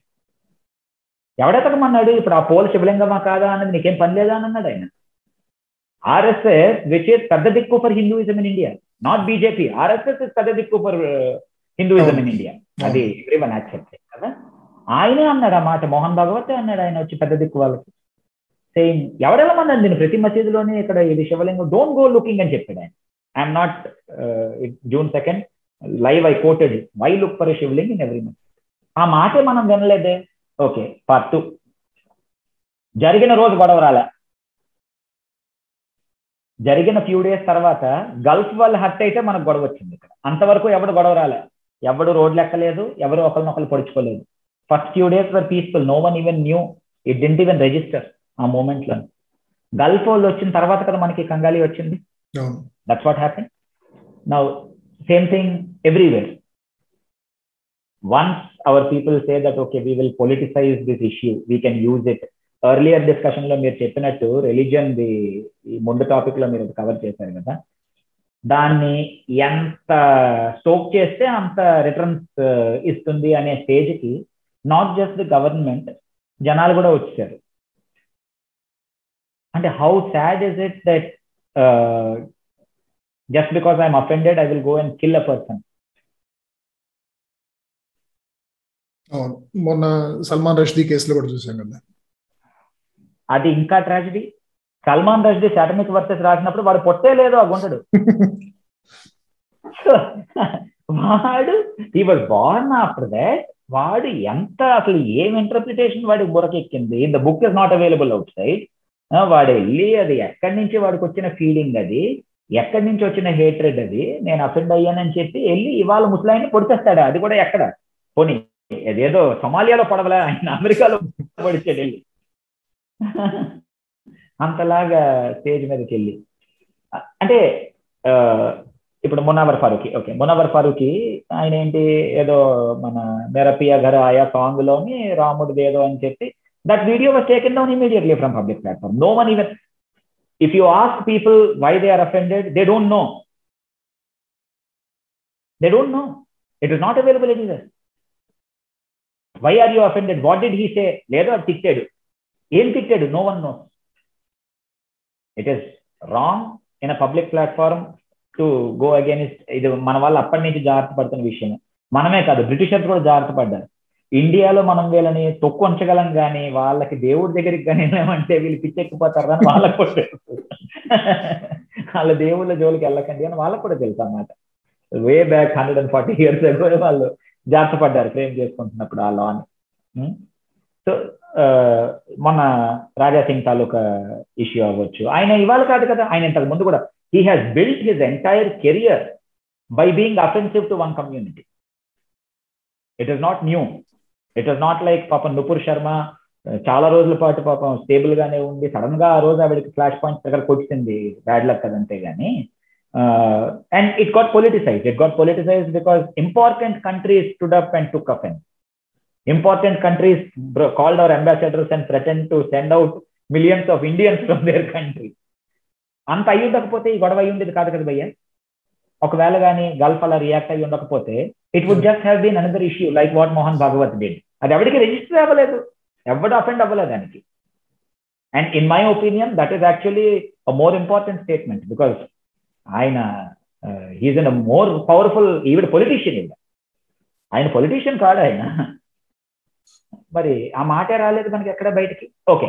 ఎవడెతకమన్నాడు ఇప్పుడు ఆ పోల్ శివలింగమా కాదా అన్నది నీకేం పని లేదా అని అన్నాడు ఆయన. ఆర్ఎస్ఎస్ విచ్ ఇస్ పెద్ద దిక్కు for Hinduism in India not BJP RSS is పెద్ద దిక్కు ఫర్ హిందూయిజం ఇన్ ఇండియా అది ఎవ్రీ వన్ యాక్సెప్ట్ కదా? ఆయనే అన్నాడు ఆ మాట. మోహన్ భాగవతే అన్నాడు ఆయన వచ్చి పెద్ద దిక్కు వాళ్ళకి. సేమ్ ఎవరెళ్ళమన్నాడు నేను ప్రతి మసీదులోనే ఇక్కడ ఇది శివలింగం. డోంట్ గో లుకింగ్ అని చెప్పాడు ఆయన. I'm not June second live I quoted why look for Shivling in every month ఆ మాటే మనం వినలేదే. ఓకే పార్ట్ టూ జరిగిన రోజు గొడవ రాలే. జరిగిన ఫ్యూ డేస్ తర్వాత గల్ఫ్ వాళ్ళు హర్ట్ అయితే మనకు గొడవ వచ్చింది ఇక్కడ. అంతవరకు ఎవడు గొడవ రాలే. ఎవడు రోడ్లు ఎక్కలేదు ఎవరు ఒకరినొకరు పొడుచుకోలేదు. First few days were peaceful no one even knew it didn't even register ఆ మూమెంట్లో గల్ఫ్ వాళ్ళు వచ్చిన తర్వాత కదా మనకి కంగాలి వచ్చింది? That's what happened. Now same thing everywhere once our people say that okay we will politicize this issue we can use it. Earlier డిస్కషన్లో మీరు చెప్పినట్టు రిలీజియన్ ది ఈ ముందు టాపిక్లో మీరు కవర్ చేశారు కదా దాన్ని ఎంత స్టోక్ చేస్తే అంత రిటర్న్స్ ఇస్తుంది అనే స్టేజ్కి నాట్ జస్ట్ ది గవర్నమెంట్ జనాలు కూడా వచ్చారు అంటే how sad is it that just because I'm offended I will go and kill a person మొన్న సల్మాన్ రష్దీ కేసులో కూడా చూసాం కదా. అది ఇంకా tragedy Salman Rushdie Satanic Verses రాసినప్పుడు వాడు పొట్టే లేదు ఆ గుంటడు వాడు ఈ వాజ్ బార్న్ ఆఫ్టర్ దాట్ వాడు ఎంత అసలు ఏం ఇంటర్ప్రిటేషన్ వాడికి బురకెక్కింది the book is not available outside వాడు వెళ్ళి అది ఎక్కడి నుంచి వాడికి వచ్చిన ఫీలింగ్ అది? ఎక్కడి నుంచి వచ్చిన హేట్రెడ్ అది? నేను అఫెండ్ అయ్యానని చెప్పి వెళ్ళి ఇవాళ ముసలాయిని పొడిచేస్తాడు? అది కూడా ఎక్కడ? పోనీ అదేదో సొమాలియాలో పడవలే ఆయన అమెరికాలో పడిచాడు వెళ్ళి. అంతలాగా స్టేజ్ మీదకి వెళ్ళి. అంటే ఇప్పుడు మునావర్ ఫారూకి ఓకే. మునావర్ ఫారూకి ఆయన ఏంటి ఏదో మన మెరపియా ఘర ఆయా సాంగ్లోని రాముడిది ఏదో అని చెప్పి that video was taken down immediately from public platform no one even if you ask people why they are offended they don't know they don't know it is not available anywhere why are you offended what did he say లేదో అది తిట్టాడు ఏం తిట్టాడు no one knows it is wrong in a public platform to go against ఇది మన వాళ్ళు అప్పటి నుంచి జాగ్రత్త పడుతున్న విషయం మనమే కాదు బ్రిటిషర్స్ కూడా జాగ్రత్త పడ్డారు ఇండియాలో మనం వీళ్ళని తొక్కు ఉంచగలం కానీ వాళ్ళకి దేవుడి దగ్గరికి కానీ వెళ్ళామంటే వీళ్ళు పిచ్చెక్కిపోతారు అని వాళ్ళకు కూడా వాళ్ళ దేవుళ్ళ జోలికి వెళ్ళకండి అని వాళ్ళకు కూడా తెలుసు అన్నమాట. Way back hundred and forty years కూడా వాళ్ళు జాగ్రత్త పడ్డారు ఫ్రేమ్ చేసుకుంటున్నప్పుడు ఆ లాని సో hmm? uh, మొన్న రాజా సింగ్ తాలూకా ఇష్యూ అవ్వచ్చు. ఆయన ఇవాళ కాదు కదా ఆయన ఇంతకు ముందు కూడా he has built his entire career by being offensive to one community it is not new it was not like పాపం నుపుర్ శర్మ uh, చాలా రోజుల పాటు పాపం స్టేబుల్ గానే ఉండి సడన్గా ఆ రోజు ఆవిడకి ఫ్లాష్ పాయింట్ దగ్గర కొట్టింది బ్యాడ్ లక్ అదంతే గానీ and it got politicised it got politicised because important countries took up and took up and important countries called our ambassadors and threaten to send out millions of Indians from their country అంత అయి ఉండకపోతే ఈ గొడవ అయి ఉండేది కాదు కదా భయ్య? ఒకవేళ కానీ గల్ఫ్ అలా రియాక్ట్ అయ్యి ఉండకపోతే it would just have been another issue like what Mohan Bhagwat did అది ఎవరికి రిజిస్టర్ అవ్వలేదు. ఎవడు అఫెండ్ అవ్వలేదు దానికి. And in my opinion that is actually more important statement because ఆయన హీజ్ అన్ మోర్ పవర్ఫుల్ ఈవిడ పొలిటీషియన్ ఇవిడ ఆయన పొలిటీషియన్ కాడు ఆయన. మరి ఆ మాటే రాలేదు మనకి ఎక్కడ బయటికి? ఓకే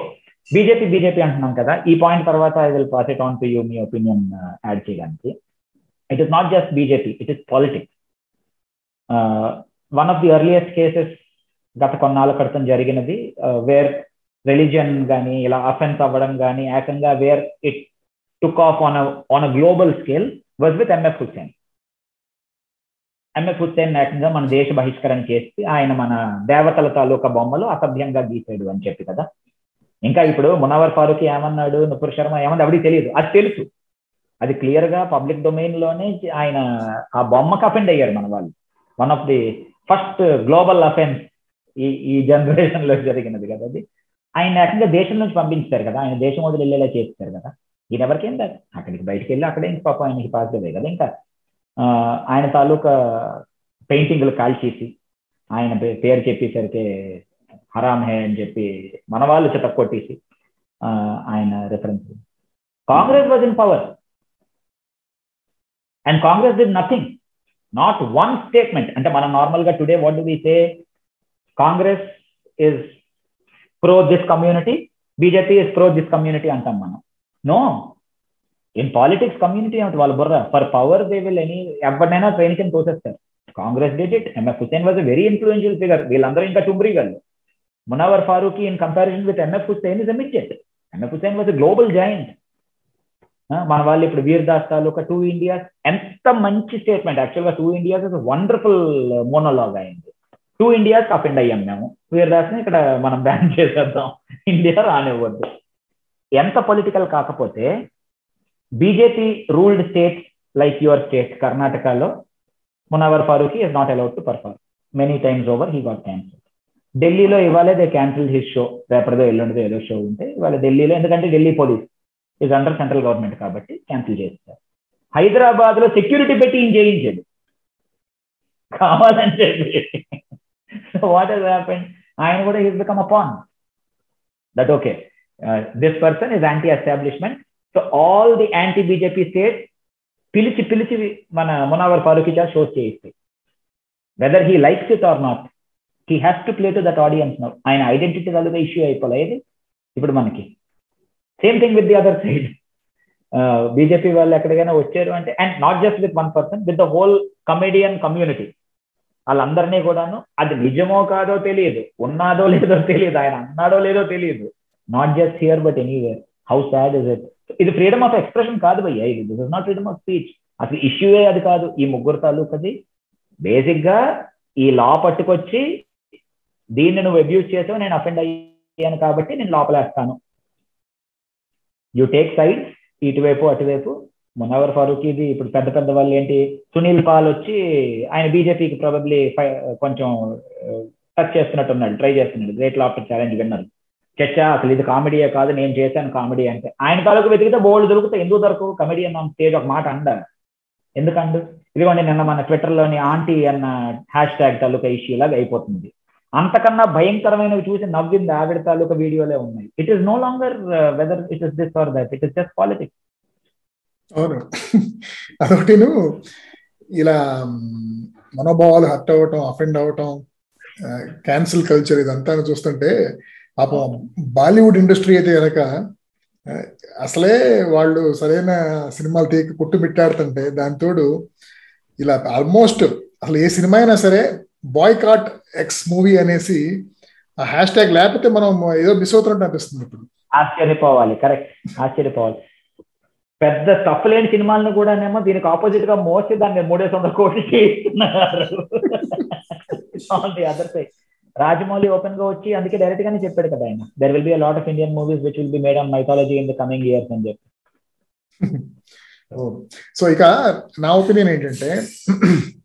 బీజేపీ బీజేపీ అంటున్నాం కదా. ఈ పాయింట్ తర్వాత I will pass it on to you me opinion add చేయడానికి. It is not just BJP it is politics one of the earliest cases గత కొన్నాళ్ళ క్రితం జరిగినది వేర్ రిలీజియన్ కానీ ఇలా అఫెన్స్ అవ్వడం కానీ ఏకంగా where it took off on on a global scale was with MF Hussain MF Hussain ఏకంగా మన దేశ బహిష్కరణ చేసి ఆయన మన దేవతల తాలూకా బొమ్మలు అసభ్యంగా గీసాడు అని చెప్పి కదా. ఇంకా ఇప్పుడు మునవర్ ఫారూక్ ఏమన్నాడు నుపుర్ శర్మ ఏమన్నా ఎవరికి తెలియదు. అది తెలుసు. అది క్లియర్గా పబ్లిక్ డొమైన్లోనే ఆయన ఆ బొమ్మకు అఫెండ్ అయ్యారు మన వాళ్ళు. One of the first global offence ఈ ఈ జనరేషన్లో జరిగినది కదా అది. ఆయన ఏకంగా దేశం నుంచి పంపించారు కదా. ఆయన దేశం వదిలి వెళ్ళేలా చేస్తారు కదా. ఈయన ఎవరికేం అక్కడికి బయటికి వెళ్ళి అక్కడే ఇంక పాపం ఆయనకి పాజిటివ్ కదా. ఇంకా ఆయన తాలూకా పెయింటింగ్లు కాల్చేసి ఆయన పేరు చెప్పేసరికి హరామ్ హే అని చెప్పి మన వాళ్ళు చితక్ కొట్టేసి ఆయన reference Congress was in power and Congress did nothing not one statement అంటే మనం నార్మల్గా today what do we say Congress is pro this community BJP is pro this community అంటాం మనం. నో ఇన్ పాలిటిక్స్ కమ్యూనిటీ ఏమిటి వాళ్ళ బుర్ర? For power they will any ఎవరినైనా train తోసేస్తారు. Congress did it MF Hussain was very influential figure వీళ్ళందరూ ఇంకా టుమ్రీగల్ Munawar Faruqui in comparison with MF Hussain is emitted MF Hussain was global giant మన వాళ్ళు ఇప్పుడు వీర్ దాస్ తాలూకా టూ ఇండియాస్ ఎంత మంచి స్టేట్మెంట్ యాక్చువల్గా two Indias is wonderful monologue అయింది. టూ ఇండియాస్ అఫెండ్ అయ్యాం మేము. వీర్దాస్ని ఇక్కడ మనం బ్యాన్ చేసేద్దాం. ఇండియా రానివ్వద్దు. ఎంత పొలిటికల్ కాకపోతే BJP ruled state like your state కర్ణాటకలో Munawar Faruqui is not allowed to perform many times over he got cancel ఢిల్లీలో ఇవాళ దే క్యాన్సిల్ హిస్ షో రేపటిదో ఎల్లుండిదో ఏదో షో ఉంటే ఇవాళ ఢిల్లీలో ఎందుకంటే Delhi police is under central government కాబట్టి క్యాన్సిల్ చేస్తారు హైదరాబాద్లో సెక్యూరిటీ పెట్టి ఈయన చేయించాడు కావాలని చెప్పి. సో వాట్ హెస్ హ్యాపెండ్ ఆయన కూడా his become upon that okay this person is anti establishment so all the anti BJP state పిలిచి పిలిచి మన మునావర్ ఫారూక్ చా shows చేయిస్తాయి. Whether he likes it or not he has to play to that audience now ఆయన ఐడెంటిటీ కలుగా ఇష్యూ అయిపోలేదు ఇప్పుడు మనకి. Same thing with the other side BJP వాళ్ళు ఎక్కడికైనా వచ్చారు అంటే and not just with one person with the whole comedian community వాళ్ళందరినీ కూడాను అది నిజమో కాదో తెలియదు ఉన్నాదో లేదో తెలియదు ఆయన అన్నాడో లేదో తెలియదు. Not just here but anywhere how sad is it ఇది ఫ్రీడమ్ ఆఫ్ ఎక్స్ప్రెషన్ కాదు భయ్యా ఇది this is not freedom of speech అసలు ఇష్యూయే అది కాదు. ఈ ముగ్గురు తాలూకది బేసిక్గా ఈ లా పట్టుకొచ్చి దీన్ని నువ్వు అబ్యూజ్ చేసావు నేను అఫెండ్ అయ్యాను కాబట్టి నేను లోపలేస్తాను. యూ టేక్ సైడ్ ఇటువైపు అటువైపు మునవర్ ఫారూఖీది ఇది ఇప్పుడు పెద్ద పెద్ద వాళ్ళు ఏంటి? సునీల్ పాల్ వచ్చి ఆయన బీజేపీకి ప్రాబబ్లీ కొంచెం టచ్ చేస్తున్నట్టున్నాడు ట్రై చేస్తున్నాడు. గ్రేట్ లాఫ్టర్ ఛాలెంజ్ విన్నారు. చర్చ అసలు ఇది కామెడీయే కాదు నేను చేశాను కామెడీ అంటే. ఆయన తాలూకు వెతికితే బోల్డ్ దొరుకుతాయి. ఎందుకు దొరకవు? కమెడియన్ ఆన్ స్టేజ్ ఒక మాట అండ ఎందుకండు? ఇదిగోండి నిన్న మన ట్విట్టర్లోని ఆంటీ అన్న హ్యాష్ ట్యాగ్ తాలూకా ఇష్యూ లాగా అయిపోతుంది. అంతకన్నా భయంకరమైనవి చూసి నవ్వింది ఆవిడ తాలూకా వీడియోలే ఉన్నాయి. It is no longer whether it is this or that it is just politics అవును. అదొకటిను ఇలా మనోభావాలు హర్ట్ అవ్వటం అఫెండ్ అవ్వటం క్యాన్సిల్ కల్చర్ ఇదంతా చూస్తుంటే పాపం బాలీవుడ్ ఇండస్ట్రీ అయితే కనుక అసలే వాళ్ళు సరైన సినిమాలు తీయక కుట్టు మిట్టాడుతుంటే దానితోడు ఇలా ఆల్మోస్ట్ అసలు ఏ సినిమా అయినా సరే బాయ్ కాట్ ఎక్స్ మూవీ అనేసి ఆ హ్యాష్ ట్యాగ్ లేకపోతే మనం ఏదో మిస్ అవుతున్నట్టు అనిపిస్తుంది ఇప్పుడు. ఆశ్చర్యపోవాలి. కరెక్ట్ ఆశ్చర్యపోవాలి. పెద్ద టఫ్ లేని సినిమాలను కూడానేమో దీనికి ఆపోజిట్గా మోస్ట్ దాన్ని మూడేసి వందల చేస్తున్నారు. అదర్ సైడ్ రాజమౌళి ఓపెన్గా వచ్చి అందుకే డైరెక్ట్ గానే చెప్పాడు కదా ఆయన. There will be lot of Indian movies which will be made on mythology in the coming years అని చెప్పి. సో ఇక నా ఒపీనియన్ ఏంటంటే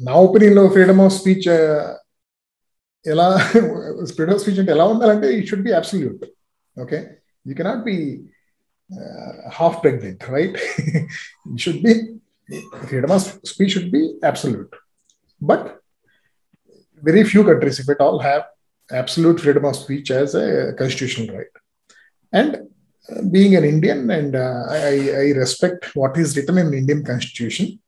నా ఒపీనియన్లో ఫ్రీడమ్ ఆఫ్ స్పీచ్ ఎలా ఫ్రీడమ్ ఆఫ్ స్పీచ్ అంటే ఎలా ఉండాలంటే it should be absolute okay you cannot be uh, half pregnant, right? it should be freedom of speech should be absolute, but very few countries, if at all, have absolute freedom of speech as a constitutional right. And uh, being an Indian, and uh, I, I, respect what is written in Indian Constitution,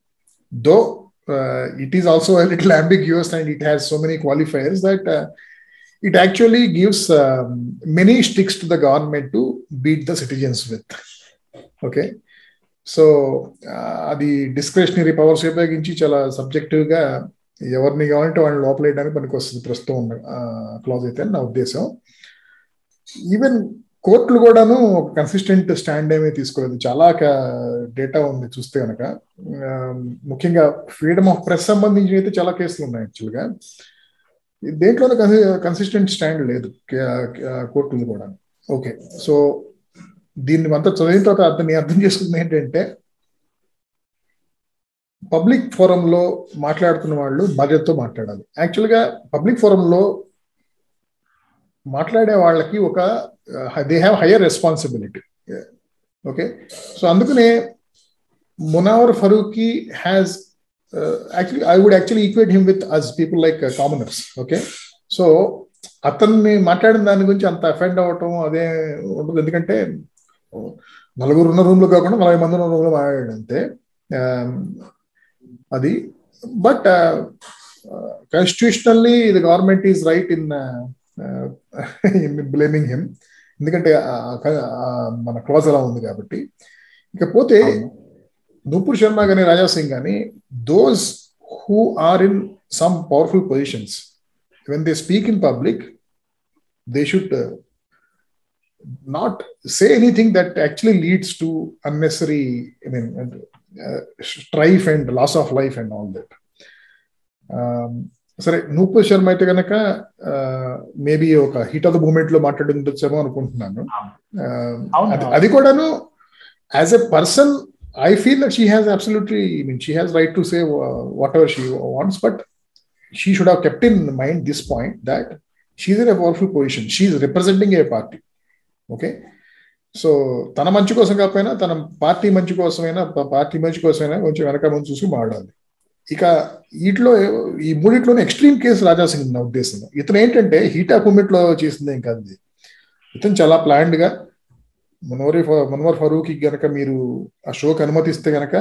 though uh, it is also a little ambiguous and it has so many qualifiers that uh, it actually gives um, many sticks to the government to beat the citizens with. Okay. So uh, అది డిస్క్రిషనరీ పవర్స్ ఉపయోగించి చాలా సబ్జెక్టివ్గా ఎవరిని కావాలంటే వాళ్ళని లోపలేయడానికి పనికి వస్తుంది ప్రస్తుతం ఉన్న క్లాజ్ అయితే నా ఉద్దేశం ఈవెన్ కోర్టులు కూడాను కన్సిస్టెంట్ స్టాండ్ ఏమీ తీసుకోలేదు చాలా డేటా ఉంది చూస్తే కనుక ముఖ్యంగా ఫ్రీడమ్ ఆఫ్ ప్రెస్ సంబంధించి అయితే చాలా కేసులు ఉన్నాయి యాక్చువల్గా దేంట్లోనూ కన్సిస్టెంట్ స్టాండ్ లేదు. కోర్టులు కూడా. ఓకే సో దీన్ని అంతా చదివిన తర్వాత అర్థం అర్థం చేసుకుంది ఏంటంటే పబ్లిక్ ఫోరంలో మాట్లాడుతున్న వాళ్ళు బాధ్యతతో మాట్లాడాలి. యాక్చువల్గా పబ్లిక్ ఫోరంలో మాట్లాడే వాళ్ళకి ఒక they have higher responsibility okay so అందుకనే Munawar Faruqui has actually I would actually equate him with us people like commoners okay so అతన్ని మాట్లాడిన దాని గురించి అంత అఫెండ్ అవ్వటం అదే ఉండదు. ఎందుకంటే నలుగురు ఉన్న రూమ్లో కాకుండా నలభై మంది ఉన్న రూమ్లో మాట్లాడాడు అంతే um, అది. But constitutionally the government is right in blaming him ఎందుకంటే మన క్లాజ్ అలా ఉంది కాబట్టి. ఇకపోతే నూపూర్ శర్మ కానీ రాజా సింగ్ కానీ those who are in some powerful positions when they speak in public they should not say anything that actually leads to unnecessary I mean strife and loss of life and all that సరే నూపూర్ శర్మ అయితే కనుక మేబీ ఒక హీట్ ఆఫ్ ద మూమెంట్లో మాట్లాడుండొచ్చేమో అనుకుంటున్నాను అది కూడాను as a person I feel that she has absolutely mean she has right to say whatever she wants but she should have kept in mind this point that she's in a powerful position she's representing a party okay so తన మంచి కోసం కాకపోయినా తన పార్టీ మంచి కోసమైనా పార్టీ మంచి కోసమైనా కొంచెం వెనక ముందు చూసి మాడాలి ఇక వీటిలో ఈ మూడిట్లోనే ఎక్స్ట్రీమ్ కేసు రాజాసింగ్ నా ఉద్దేశం ఇతను ఏంటంటే హీటా ఆఫ్ చేసింది ఏం కాదు. ఇతను చాలా ప్లాన్డ్గా గా మనోరి మనోహర్ ఫరూక్ గనక మీరు ఆ షోకి అనుమతిస్తే గనక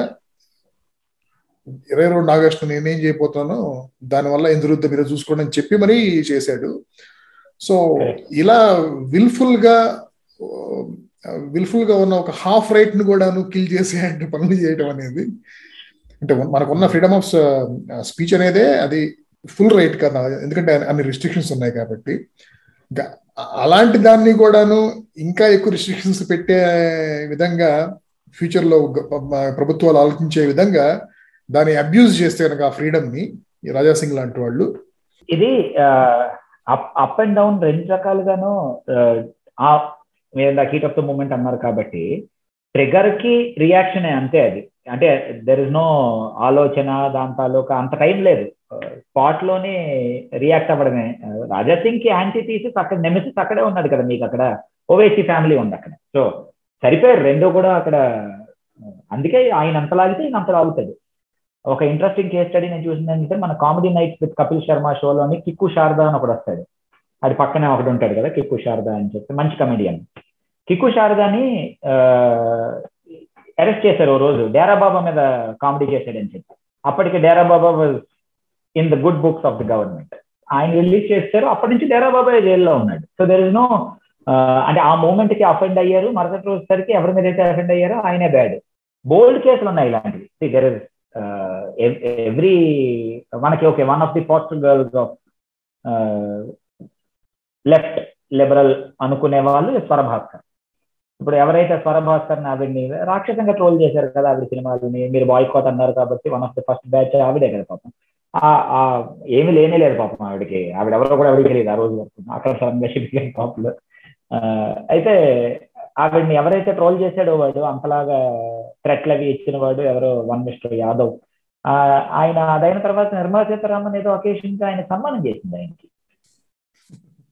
ఇరవై రెండు ఆగస్టు నేనేం చేయబోతానో దానివల్ల ఎందురుద్ద మీరు చూసుకోండి అని చెప్పి మరీ చేశాడు. సో ఇలా విల్ఫుల్గా విల్ఫుల్గా ఉన్న ఒక హాఫ్ రైట్ని కూడాను కిల్ చేసే అంటే పనులు చేయడం అనేది అంటే మనకున్న ఫ్రీడమ్ ఆఫ్ స్పీచ్ అనేదే అది ఫుల్ రైట్ కదా. ఎందుకంటే అన్ని రిస్ట్రిక్షన్స్ ఉన్నాయి కాబట్టి. అలాంటి దాన్ని కూడాను ఇంకా ఎక్కువ రిస్ట్రిక్షన్స్ పెట్టే విధంగా ఫ్యూచర్లో ప్రభుత్వాలు ఆలోచించే విధంగా దాన్ని అబ్యూజ్ చేస్తే కనుక ఆ ఫ్రీడమ్ని రాజా సింగ్ లాంటి వాళ్ళు ఇది అప్ అండ్ డౌన్ రెండు రకాలుగాను మీరు హీట్ ఆఫ్ ద మూమెంట్ అన్నారు కాబట్టి ట్రిగర్కి రియాక్షన్ అంతే అది. అంటే దెర్ ఇస్ నో ఆలోచన దాని తాలూకా అంత టైం లేదు. Uh, స్పాట్లోనే రియాక్ట్ అవ్వడమే. Uh, రాజా సింగ్కి యాంటీ థీసిస్ అక్కడ నెమిసిస్ అక్కడే ఉన్నది కదా మీకు అక్కడ. ఓవేసీ ఫ్యామిలీ ఉంది అక్కడ. సో సరిపోయారు రెండో కూడా అక్కడ. Uh, అందుకే ఆయన అంత లాగితే ఈయన అంత లాగుతుంది ఒక ఇంట్రెస్టింగ్ కేస్ స్టడీ నేను చూసింది ఏంటంటే మన comedy nights with Kapil Sharma షోలోని kick Sharda అని ఒకడు వస్తాడు. అది పక్కనే ఒకటి ఉంటాడు కదా కిక్కు శారదా అని చెప్పి మంచి కమెడియన్ కిక్కు శారదాని అరెస్ట్ చేశారు ఓ రోజు. డేరా బాబా మీద కామెడీ చేశాడని చెప్పి. అప్పటికి Dera Baba was in the good books of the government ఆయన రిలీజ్ చేస్తారు అప్పటి నుంచి డేరా బాబా జైల్లో ఉన్నాడు. సో దెర్ ఇస్ నో అంటే ఆ మూమెంట్కి అఫెండ్ అయ్యారు. మరుసటి రోజు సరికి ఎవరి మీద అయితే అఫెండ్ అయ్యారో ఆయనే బ్యాడ్ బోల్డ్ కేసులు ఉన్నాయి ఇలాంటివి. దెర్ ఇస్ ఎవ్రీ మనకి okay one of the positive girls of left liberal అనుకునే వాళ్ళు స్వరభాస్కర్. ఇప్పుడు ఎవరైతే స్వరభాస్కర్ ఆవిడ్ని రాక్షసంగా ట్రోల్ చేశారు కదా ఆవిడ సినిమాలని మీరు బాయ్కాట్ అన్నారు కాబట్టి one of the first batch ఆవిడే కదా పాపం. ఏమి లేనే లేదు పాపం ఆవిడకి. ఆవిడ ఎవరో కూడా ఎవరికి తెలియదు ఆ రోజు వరకు. అక్కడ సడన్గా షిఫ్ట్ పాపలు. అయితే ఆవిడని ఎవరైతే ట్రోల్ చేశాడో వాడు అంతలాగా థ్రెట్లు అవి ఇచ్చిన వాడు ఎవరో వన్ మిస్టర్ యాదవ్. ఆయన అదైన తర్వాత నిర్మలా సీతారామన్ ఏదో అకేషన్గా ఆయన సన్మానం చేసింది ఆయనకి.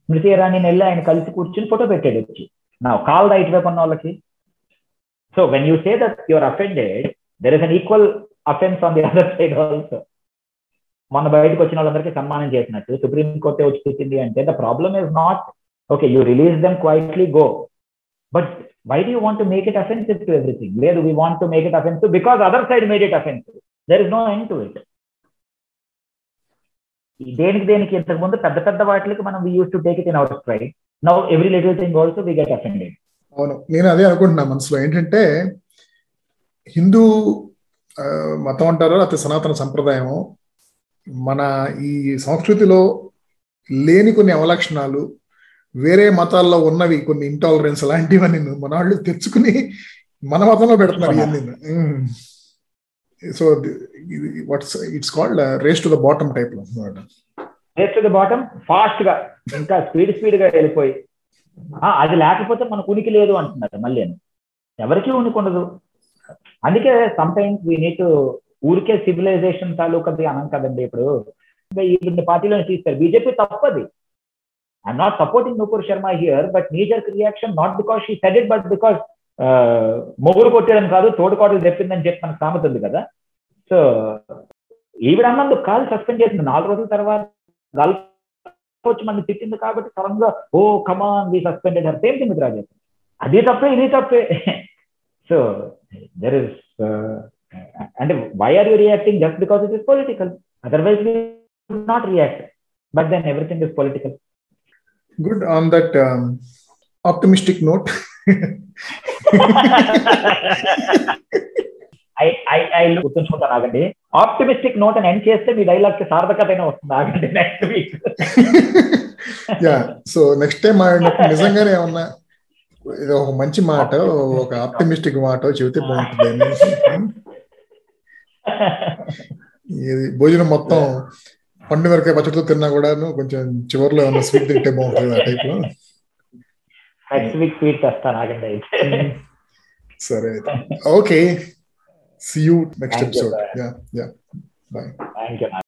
స్మృతి ఇరానీ వెళ్ళి ఆయన కలిసి కూర్చుని ఫోటో పెట్టాడు వచ్చి. నా కాల్ రైట్ వైపు ఉన్న వాళ్ళకి. So when you say that your offended there is an equal offence on the other side also మన బయటకు వచ్చిన వాళ్ళందరికీ సన్మానం చేసినట్టు సుప్రీం కోర్టే వచ్చి చూసింది అంటే the problem is not okay you release them quietly go but why do want to make it offensive to everything లేదు we want to make it offensive because other side made it offensive there is no end to it దేనికి దేనికి ఇంతకు ముందు పెద్ద పెద్ద వాటికి మనం we use to take it in our stride now every little thing also we get offended అవును. నేను అదే అనుకుంటున్నా మనసులో. ఏంటంటే హిందూ మతం అంటారో లేకపోతే సనాతన సంప్రదాయము మన ఈ సంస్కృతిలో లేని కొన్ని అవలక్షణాలు వేరే మతాల్లో ఉన్నవి కొన్ని ఇంటాలరెన్స్ అలాంటివన్నీ మన వాళ్ళు తెచ్చుకుని మన మతంలో పెడుతున్నారు so what's it's called race to the bottom type అనమాట రేస్ టు ద బాటమ్ ఫాస్ట్గా ఇంకా స్పీడ్ స్పీడ్గా వెళ్ళిపోయి. అది లేకపోతే మనకు ఉనికి లేదు అంటున్నారు మళ్ళీ ఎవరికి ఉనికి ఉండదు. అందుకే సమ్ టైమ్స్ వీ నీట్ ఊరికే సివిలైజేషన్ తాలూకది అనం కదండి ఇప్పుడు. ఈ పార్టీలో తీస్తారు. బీజేపీ తప్పది. I'm not supporting Nupur Sharma here but neither reaction not because she said it but because మొగుడు కొట్టేయడం కాదు తోడుకోటలు చెప్పిందని చెప్పి మనకు సామెత ఉంది కదా. సో ఈవిడ అన్నందుకు కాలు సస్పెండ్ చేసింది. నాలుగు రోజుల తర్వాత గల్ఫ్ వచ్చి మన తిట్టింది కాబట్టి సడన్గా ఓ come on we suspended her same thing Rajesh. అది తప్పే ఇది తప్పే. సో దెర్ ఇస్ అంటే why are you reacting just because it is political otherwise we not react but then everything is political good on that optimistic note గుర్తుంచుకుంటాను ఆగండి ఆప్టిమిస్టిక్ నోట్ అని ఎండ్ చేస్తే మీ డైలాగ్కి సార్థకతైనా వస్తుంది ఆగండి next week ya so next time నిజంగానే ఏమన్నా ఇది ఒక మంచి మాట ఒక ఆప్టిమిస్టిక్ మాట చెబితే బాగుంటుంది ఇది భోజనం మొత్తం పండు వరకే పచ్చడితో తిన్నా కూడా కొంచెం చివరిలో ఏమన్నా స్వీట్ తింటే బాగుంటుంది ఆ టైప్లో. నెక్స్ట్ వీక్ స్వీట్ తెస్తాను ఆగండి అయితే. సరే okay See you next Thank episode. You, yeah, yeah. Bye. Thank you.